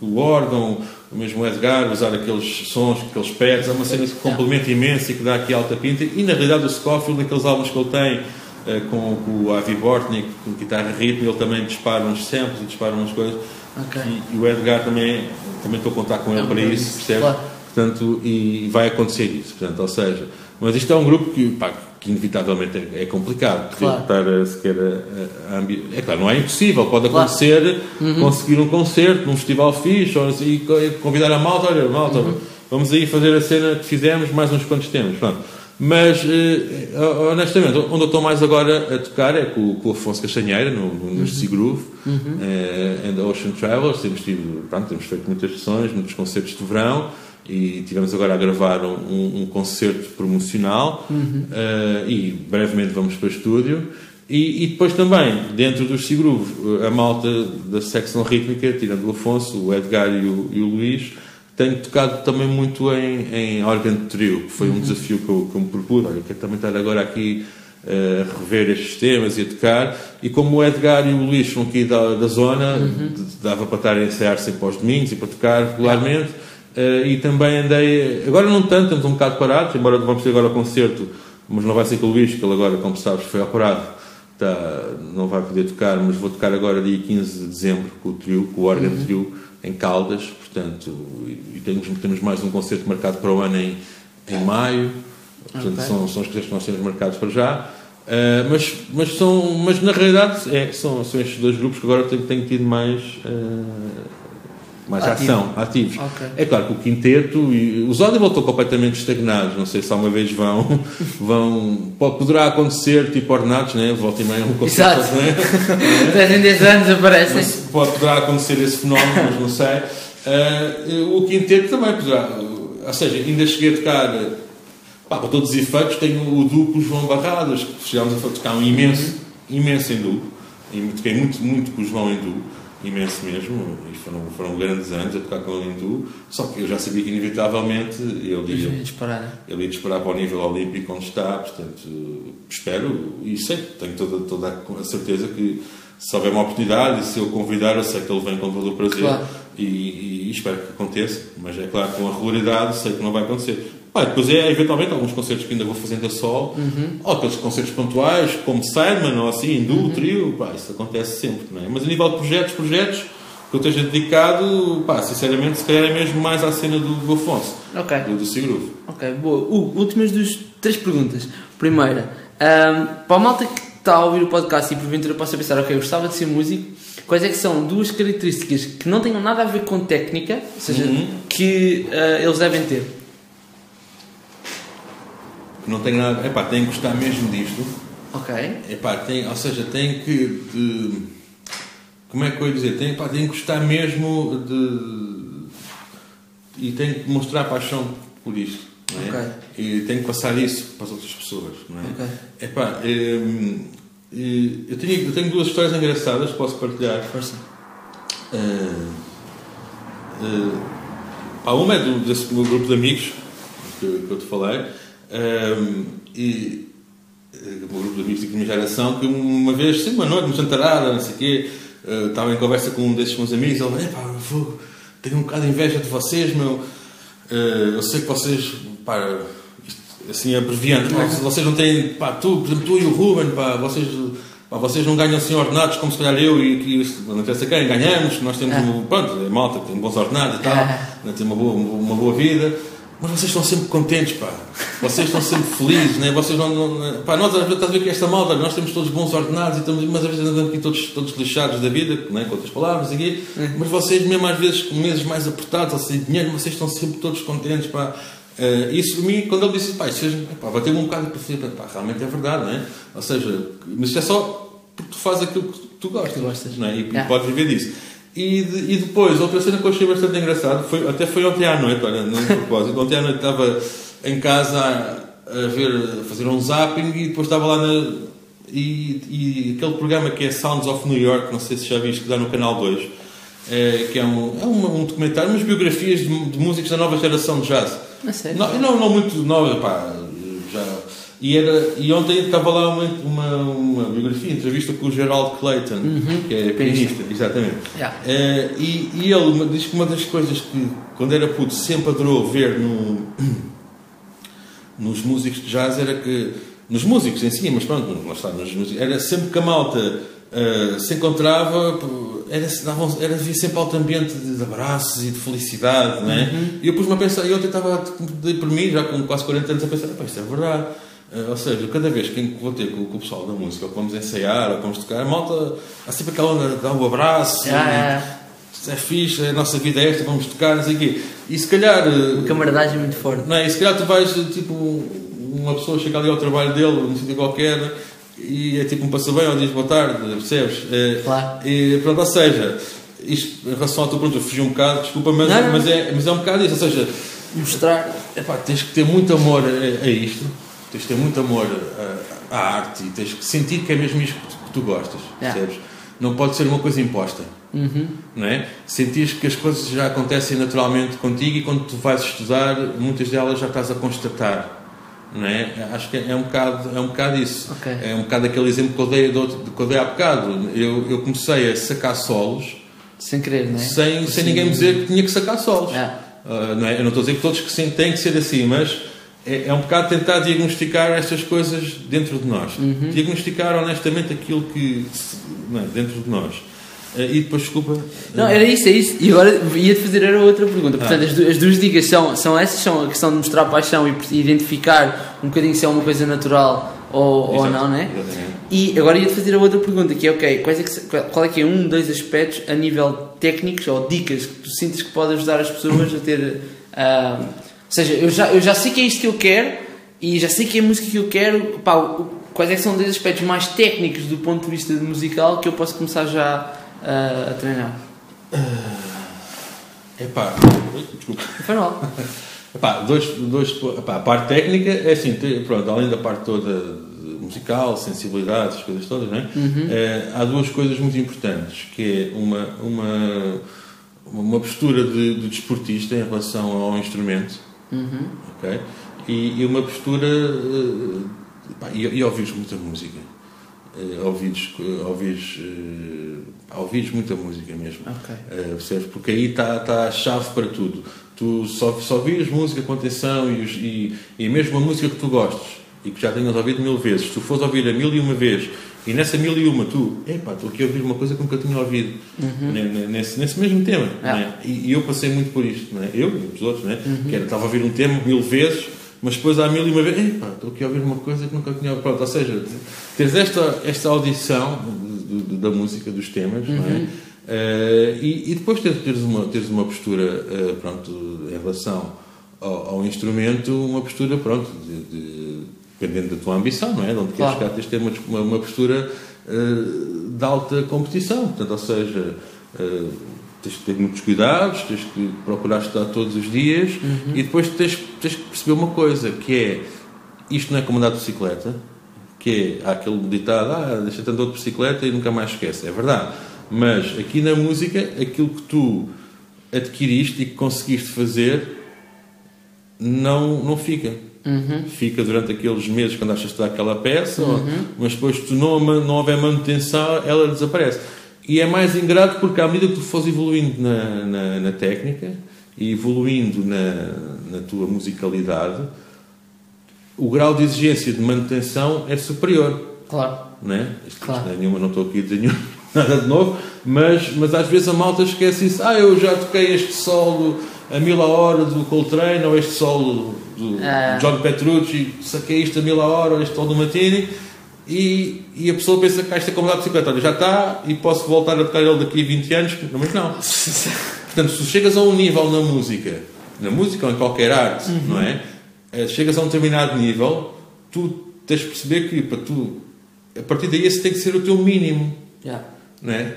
Speaker 2: o órgão, o mesmo Edgar, usar aqueles sons, aqueles pads, é uma cena que complementa imenso e que dá aqui alta pinta. E na realidade o Scofield, naqueles álbuns que ele tem, eh, com, com o Avi Bortnik, com guitarra ritmo, ele também dispara uns samples e dispara umas coisas. Okay. E, e, o Edgar também, também estou a contar com ele é para isso, percebe? Claro. Portanto, e vai acontecer isso. Portanto, ou seja, mas isto é um grupo que, pá, que inevitavelmente é, é complicado claro. estar a, sequer a, a, a, É claro, não é impossível, pode acontecer claro. uhum. conseguir um concerto num festival fixe ou, e convidar a malta, olha, malta, uhum. vamos aí fazer a cena que fizemos, mais uns quantos temas. Pronto. Mas, eh, honestamente, onde eu estou mais agora a tocar é com, com o Afonso Castanheira, no, no, uhum. Sea Groove uhum. uh, and Ocean Travels. Temos, tido, pronto, temos feito muitas sessões, muitos concertos de verão e tivemos agora a gravar um, um concerto promocional uhum. uh, e brevemente vamos para o estúdio. E, e, depois também, dentro do Sigruvo, a malta da secção rítmica, tirando o Afonso, o Edgar e o, e o Luís, tenho tocado também muito em, em órgão de trio, que foi um uhum. desafio que eu, que eu me propus. Olha, quero também estar agora aqui uh, a rever estes temas e a tocar. E como o Edgar e o Luís são aqui da, da zona, uhum. dava para estar a ensaiar sempre aos domingos e para tocar regularmente. Uh, e também andei, agora não tanto, estamos um bocado parados, embora vamos ter agora o concerto, mas não vai ser com o Luís, que ele agora, como sabes, foi operado, tá, não vai poder tocar, mas vou tocar agora dia 15 de dezembro com o trio, com o órgão uhum. trio em Caldas, portanto, e temos, temos mais um concerto marcado para o ano em, em maio, portanto, okay. são, são os concertos que nós temos marcados para já. Uh, mas, mas, são, mas na realidade é, são, são estes dois grupos que agora tenho, tenho tido mais uh, mais Ativo. ação, ativos. Okay. É claro que o quinteto e os Audible estão completamente estagnados, não sei se alguma vez vão, [LAUGHS] vão poderá acontecer tipo ordenados, né? volta e meia um concerto,
Speaker 1: Exato. né? [LAUGHS] 10 em 10 anos aparecem.
Speaker 2: pode, poderá acontecer esse fenómeno, mas não sei. Uh, o quinteto também, ou seja, ainda cheguei a tocar, pá, para todos os efeitos, tenho o duplo João Barradas, que chegámos a tocar um imenso, imenso em e toquei muito, muito com o João em duo imenso mesmo, e foram, foram grandes anos a tocar com o Lindu, só que eu já sabia que inevitavelmente ele ia,
Speaker 1: ia disparar, né?
Speaker 2: ele ia disparar para o nível olímpico onde está, portanto espero e sei, tenho toda, toda a certeza que se houver uma oportunidade e se eu convidar, eu sei que ele vem com todo o prazer claro. e, e, e, espero que aconteça, mas é claro com a regularidade sei que não vai acontecer. Pá, depois é eventualmente alguns concertos que ainda vou fazendo a sol, uhum. ou aqueles concertos pontuais, como Simon ou assim, Hindu, uhum. trio, pá, isso acontece sempre, não é? Mas a nível de projetos, projetos que eu esteja dedicado, pá, sinceramente, se calhar é mesmo mais à cena do, do Afonso,
Speaker 1: okay.
Speaker 2: do, do.
Speaker 1: Ok, boa. Uh, últimas dos três perguntas. Primeira, um, para a malta que está a ouvir o podcast e porventura possa pensar, ok, eu gostava de ser músico, quais é que são duas características que não tenham nada a ver com técnica, ou seja, uhum. que uh, eles devem ter?
Speaker 2: Não tem nada. Epá, tem que gostar mesmo disto.
Speaker 1: Ok.
Speaker 2: Epá, tem, ou seja, tem que. De, como é que eu ia dizer? Tem, epá, tem que gostar mesmo de. E tem que mostrar paixão por isto. É? Okay. E tem que passar isso para as outras pessoas. Não é?
Speaker 1: Okay.
Speaker 2: Epá, hum, eu, tenho, eu tenho duas histórias engraçadas que posso partilhar.
Speaker 1: Força.
Speaker 2: Uh, uh, uma é do, desse meu grupo de amigos que, que eu te falei. Um, e eh, um grupo de amigos de minha geração que uma vez, sim, uma noite, uma jantarada, não sei o quê, uh, estava em conversa com um desses meus amigos e ele, pá, tenho um bocado de inveja de vocês, meu. Uh, eu sei que vocês, pá, assim, abreviando, pá, vocês não têm, pá, tu, por exemplo, tu e o Ruben, pá, vocês, pá, vocês não ganham assim ordenados como se calhar eu e que não interessa quem, ganhamos, nós temos, um, pronto, é malta, tem bons ordenados e tal, né, tem uma boa, uma boa vida mas vocês estão sempre contentes, pá. Vocês estão sempre felizes, né? Vocês não, não pá, nós às vezes estás a ver que esta malta, nós temos todos bons ordenados e estamos, mas às vezes andamos aqui todos, todos lixados da vida, né? com outras palavras aqui, mas vocês mesmo às vezes com meses mais apertados, ou sem dinheiro, vocês estão sempre todos contentes, pá. Uh, isso para mim, quando ele disse, pá, isso pá, bateu-me um bocado para fazer, pá, realmente é verdade, não é? Ou seja, mas é só porque tu fazes aquilo que tu gostas, tu gostas. Não é? e, e podes viver disso. E, de, e depois, outra cena que eu achei bastante engraçado, foi, até foi ontem à noite, olha, não propósito, ontem à noite estava em casa a, ver, a fazer um zapping e depois estava lá na, e, e, aquele programa que é Sounds of New York, não sei se já viste, que dá no Canal 2, é, que é, um, é um, um documentário, umas biografias de, de, músicos da nova geração de jazz. Não, não, não muito nova, pá, e, era, e ontem estava lá uma, uma, uma biografia, entrevista com o Gerald Clayton, uhum. que é pianista, exatamente.
Speaker 1: Yeah.
Speaker 2: Uh, e, e ele diz que uma das coisas que, quando era puto, sempre adorou ver no, nos músicos de jazz era que. Nos músicos em si, mas pronto, não está, nos músicos, era sempre que a malta uh, se encontrava, era, era, havia sempre alto ambiente de abraços e de felicidade, não é? Uhum. E eu pus-me a pensar, e ontem estava de, por mim, já com quase 40 anos, a pensar, isto é verdade eh, ou seja, cada vez que vou ter com, o pessoal da música, ou vamos ensaiar, ou vamos tocar, a malta há sempre aquela onda de dar um abraço.
Speaker 1: Ah,
Speaker 2: é. é fixe, a nossa vida é esta, vamos tocar, não sei o quê. E se calhar. Eh,
Speaker 1: uma camaradagem muito forte.
Speaker 2: Não é? E se calhar tu vais, tipo, uma pessoa chega ali ao trabalho dele, num sítio qualquer, e é tipo um passa bem ou diz boa tarde, percebes?
Speaker 1: É, claro.
Speaker 2: E pronto, ou seja, isto, em relação à tua pergunta, fugi um bocado, desculpa, mas, não, não. mas, é, mas é um bocado isso, ou seja, mostrar, epá, tens que ter muito amor a, a isto tens de ter muito amor à, à, arte e tens que sentir que é mesmo isto que tu gostas, yeah. percebes? Não pode ser uma coisa imposta,
Speaker 1: uhum.
Speaker 2: não é? Sentires que as coisas já acontecem naturalmente contigo e quando tu vais estudar, muitas delas já estás a constatar, não é? Acho que é um bocado, é um bocado isso.
Speaker 1: Okay.
Speaker 2: É um bocado aquele exemplo que eu dei, que eu dei há bocado. Eu, eu comecei a sacar solos
Speaker 1: sem querer, não é?
Speaker 2: Sem, sem ninguém me dizer que tinha que sacar solos. Uh, não é? Eu não estou a dizer que todos que sim, têm que ser assim, mas é, é um bocado tentar diagnosticar estas coisas dentro de nós.
Speaker 1: Uhum.
Speaker 2: Diagnosticar honestamente aquilo que não, é, dentro de nós. Uh, e depois, desculpa.
Speaker 1: Não, era isso, é isso. E agora ia-te fazer era outra pergunta. Portanto, ah. as, as, duas dicas são, são essas: são a questão de mostrar paixão e identificar um bocadinho se é uma coisa natural ou, ou não, né? E agora ia-te fazer a outra pergunta: que é, ok, quais é que, qual é que é um, dois aspectos a nível técnicos ou dicas que tu sintes que pode ajudar as pessoas a ter. Uh, ou seja, eu já, eu já sei que é isto que eu quero e já sei que é a música que eu quero. Pá, quais é que são dois aspectos mais técnicos do ponto de vista musical que eu posso começar já a, a treinar?
Speaker 2: Epá, desculpa.
Speaker 1: Foi mal. [LAUGHS]
Speaker 2: Epá, dois, dois, epá, a parte técnica é assim, pronto, além da parte toda musical, sensibilidade, as coisas todas, não é? Uhum. é? há duas coisas muito importantes, que é uma, uma, uma postura de, de desportista em relação ao instrumento, uhum. ok? E, e, uma postura uh, e, e ouvires muita música. Uh, ouvires, ouvires, uh, ouvires muita música mesmo. Okay. Uh, percebes? Porque aí está tá a chave para tudo. Tu só, só ouvires música com atenção e, e, e mesmo a música que tu gostes e que já tenhas ouvido mil vezes, se tu fores ouvir a mil e uma vez e nessa mil e uma tu, epá, estou aqui a ouvir uma coisa que nunca tinha ouvido uhum. nesse, nesse mesmo tema. Ah. Né? E, e, eu passei muito por isto, né? eu e os outros, né? Uhum. que era, estava a ouvir um tema mil vezes, mas depois há mil e uma vez, epá, estou aqui a ouvir uma coisa que nunca tinha ouvido. Pronto, ou seja, teres esta, esta audição da música, dos temas, uhum. não é? Uh, e, e, depois teres, teres, uma, teres uma postura, uh, pronto, em relação ao, ao, instrumento, uma postura, pronto, de, de dependendo da tua ambição, não é? De onde claro. queres chegar, tens de ter uma, uma, uma postura uh, de alta competição. Portanto, ou seja, uh, tens de ter muitos cuidados, tens que procurar estudar todos os dias uhum. e depois tens, tens que perceber uma coisa, que é isto não é como andar de bicicleta, que é há aquele ditado, ah, deixa-te andar de bicicleta e nunca mais esquece. É verdade. Mas aqui na música, aquilo que tu adquiriste e que conseguiste fazer não, não fica Uhum. Fica durante aqueles meses que andaste a estudar aquela peça, uhum. mas depois, se não, não houver manutenção, ela desaparece. E é mais ingrato porque, à medida que tu fores evoluindo na, na, na técnica e evoluindo na, na tua musicalidade, o grau de exigência de manutenção é superior.
Speaker 1: Claro.
Speaker 2: Não é? Isto, claro. Isto é nenhuma, não estou aqui a dizer nenhuma, [LAUGHS] nada de novo, mas, mas às vezes a malta esquece isso. Ah, eu já toquei este solo a mil a hora do Coltrane ou este solo do ah. John Petrucci, saquei isto a mil a hora, ou este solo do Martini e, e a pessoa pensa que esta é como da bicicleta, olha, já está e posso voltar a tocar ele daqui a 20 anos, mas não. [LAUGHS] Portanto, se chegas a um nível na música, na música ou em qualquer arte, uhum. não é? Eh, chegas a um determinado nível, tu tens de perceber que para tu, a partir daí esse tem que ser o teu mínimo. Yeah. Não é?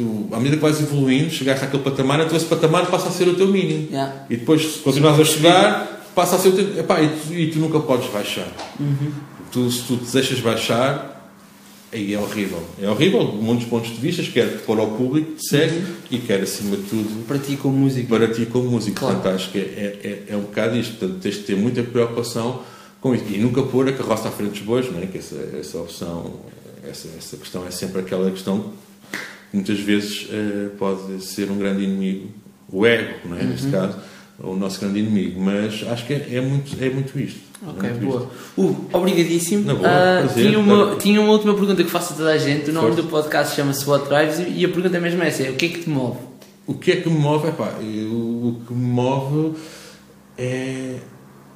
Speaker 2: Tu, à medida que vais evoluindo, chegaste àquele patamar, então esse patamar passa a ser o teu mínimo. Yeah. E depois, se continuas a chegar, passa a ser o teu. Epá, e, tu, e tu nunca podes baixar. Uhum. Tu, se tu te deixas baixar, aí é horrível. É horrível, de muitos pontos de vista, quer para o público te segue uhum. e quer, acima de tudo.
Speaker 1: Para ti, como músico.
Speaker 2: Para ti, como músico. Claro. Portanto, acho que é, é, é um bocado isto. Portanto, tens de ter muita preocupação com isso. E nunca pôr a carroça à frente dos bois, não é? Que essa, essa opção, essa, essa questão é sempre aquela questão muitas vezes uh, pode ser um grande inimigo, o ego, não é? Uhum. neste caso, o nosso grande inimigo, mas acho que é, é muito, é muito isto.
Speaker 1: Ok, é muito boa. Hugo, obrigadíssimo. Na boa, uh, prazer, tinha, uma, tinha uma última pergunta que faço a toda a gente. O nome Força. do podcast chama-se What Drives e a pergunta mesmo é essa: o que é que te move?
Speaker 2: O que é que me move? Epá, eu, o que me move é.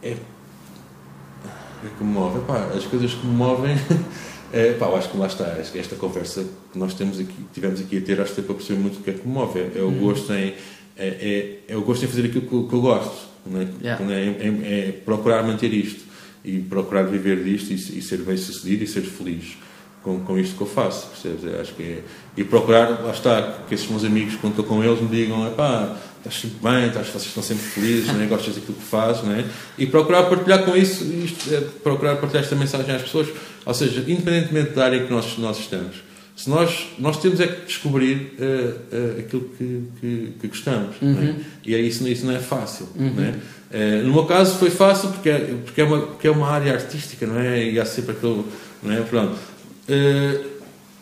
Speaker 2: é o que, é que me move? Epá, as coisas que me movem. [LAUGHS] É, pá, eu acho que lá está, esta conversa que nós temos aqui, tivemos aqui a ter, acho que foi para perceber muito o que é que me move. É, é o uhum. gosto em, é, é, é, o gosto em fazer aquilo que, que eu gosto, não é? Yeah. É, é, é, procurar manter isto e procurar viver disto e, e, ser bem sucedido e ser feliz com, com isto que eu faço, percebes? acho que é, e procurar, lá está, que esses meus amigos, quando estou com eles, me digam, pá, estás sempre bem, estás, vocês estão sempre felizes, [LAUGHS] né? gostas daquilo que fazes, né? e procurar partilhar com isso, isto, é, procurar partilhar esta mensagem às pessoas, ou seja, independentemente da área em que nós, nós estamos, se nós, nós temos é que descobrir uh, uh, aquilo que, que, que gostamos, é? uhum. e é isso, isso não é fácil. Uhum. Né? Uh, no meu caso foi fácil porque é, porque, é uma, porque é uma área artística, não é? E há sempre aquele. Não é? Pronto.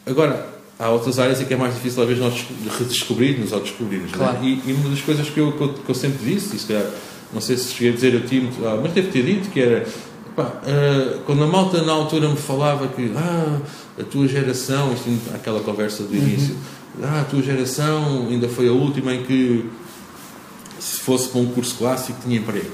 Speaker 2: agora, há outras áreas em que é mais difícil, às vezes, nós redescobrirmos ou descobrirmos. É? Claro. Né? E, e, uma das coisas que eu, que eu, que eu sempre disse, e se calhar, não sei se cheguei a dizer a ti, ah, mas deve ter dito, que era. Pá, uh, quando a malta na altura me falava que ah, a tua geração, isto, aquela conversa do início, uhum. ah, a tua geração ainda foi a última em que se fosse para um curso clássico tinha emprego.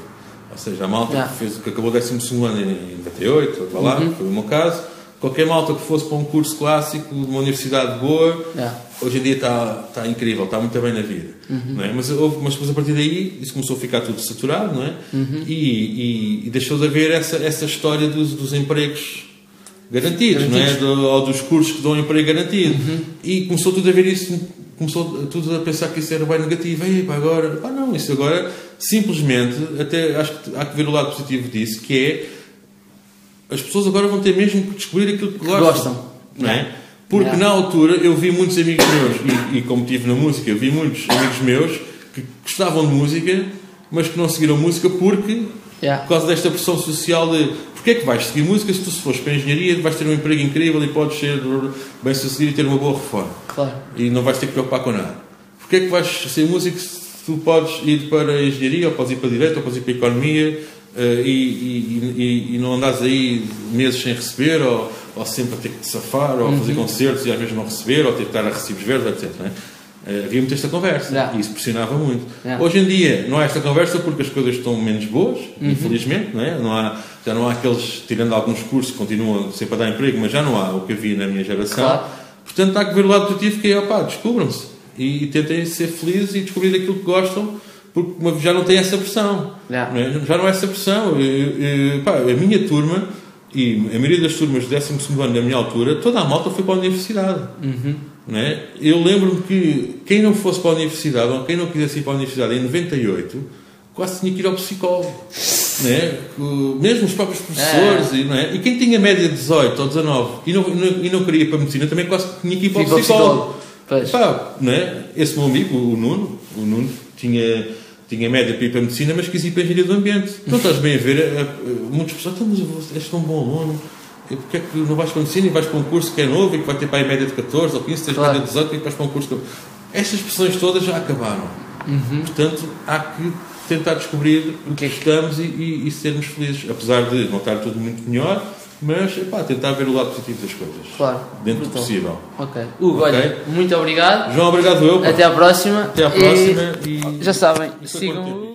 Speaker 2: Ou seja, a malta que, fez, que acabou o 12 ano em 98, lá, uhum. foi o meu caso, qualquer malta que fosse para um curso clássico de uma universidade boa, é. hoje em dia está, está incrível, está muito bem na vida. Uhum. Não é? mas, houve, mas depois a partir daí isso começou a ficar tudo saturado não é? Uhum. E, e, e, deixou de haver essa, essa história dos, dos empregos garantidos, garantidos. Não é? Do, ou dos cursos que dão emprego garantido. Uhum. E começou tudo a ver isso começou tudo a pensar que isso era bem negativo. E pá, agora, pá, não, isso agora simplesmente, até acho que há que ver o lado positivo disso, que é as pessoas agora vão ter mesmo que descobrir aquilo que gostam. gostam. Não é? Porque yeah. na altura eu vi muitos amigos meus, e, e como estive na música, eu vi muitos amigos meus que gostavam de música, mas que não seguiram música porque, yeah. por causa desta pressão social de porque é que vais seguir música se tu se fores para a engenharia vais ter um emprego incrível e podes ser bem sucedido e ter uma boa reforma.
Speaker 1: Claro.
Speaker 2: E não vais ter que preocupar com nada. Porque é que vais ser músico se tu podes ir para a engenharia, ou podes ir para a direito, ou podes ir para a economia, e, e, e, e, não andas aí meses sem receber, ou, ou sempre a ter que te safar, ou uhum. fazer concertos e às vezes não receber, ou ter que estar a recibos verdes, etc. Uh, havia muito esta conversa yeah. e isso pressionava muito. Yeah. Hoje em dia não há esta conversa porque as coisas estão menos boas, uhum. infelizmente, não é? não há, já não há aqueles, tirando alguns cursos que continuam sempre a dar emprego, mas já não há o que havia na minha geração. Claro. Portanto, há que ver o lado positivo que é, opá, descubram-se e tentem ser felizes e descobrir aquilo que gostam porque já não tem essa pressão. Não. Não é? Já não há essa pressão. pá, a minha turma e a maioria das turmas do 12 ano da minha altura, toda a malta foi para a universidade. Uhum. Não é? Eu lembro-me que quem não fosse para a universidade, ou quem não quisesse ir para a universidade em 98, quase tinha que ir ao psicólogo. Não é? Mesmo os próprios professores, é. e, é? e quem tinha média de 18 ou 19 e não, e não queria ir para a medicina, também quase tinha que ir para o psicólogo. Pá, não é? Esse meu amigo, o Nuno, o Nuno tinha tinha média para ir para a medicina, mas quis ir para a engenharia do ambiente. Não estás bem a ver, a, a, muitas pessoas, então, mas és tão bom aluno, e porque é que não vais para a medicina e vais para um curso que é novo e que vai ter para a média de 14 ou 15, tens claro. média de 18 e vais para um curso que... Estas expressões todas já acabaram. Uhum. Portanto, há que tentar descobrir o que é que estamos e, e, e sermos felizes, apesar de não estar tudo muito melhor mas, epá, tentar ver o lado positivo das coisas.
Speaker 1: Claro.
Speaker 2: Dentro do possível.
Speaker 1: Ok. Hugo, okay. olha, muito obrigado.
Speaker 2: João, obrigado eu. Pá.
Speaker 1: Até à próxima.
Speaker 2: Até à próxima.
Speaker 1: E, e... já sabem, sigam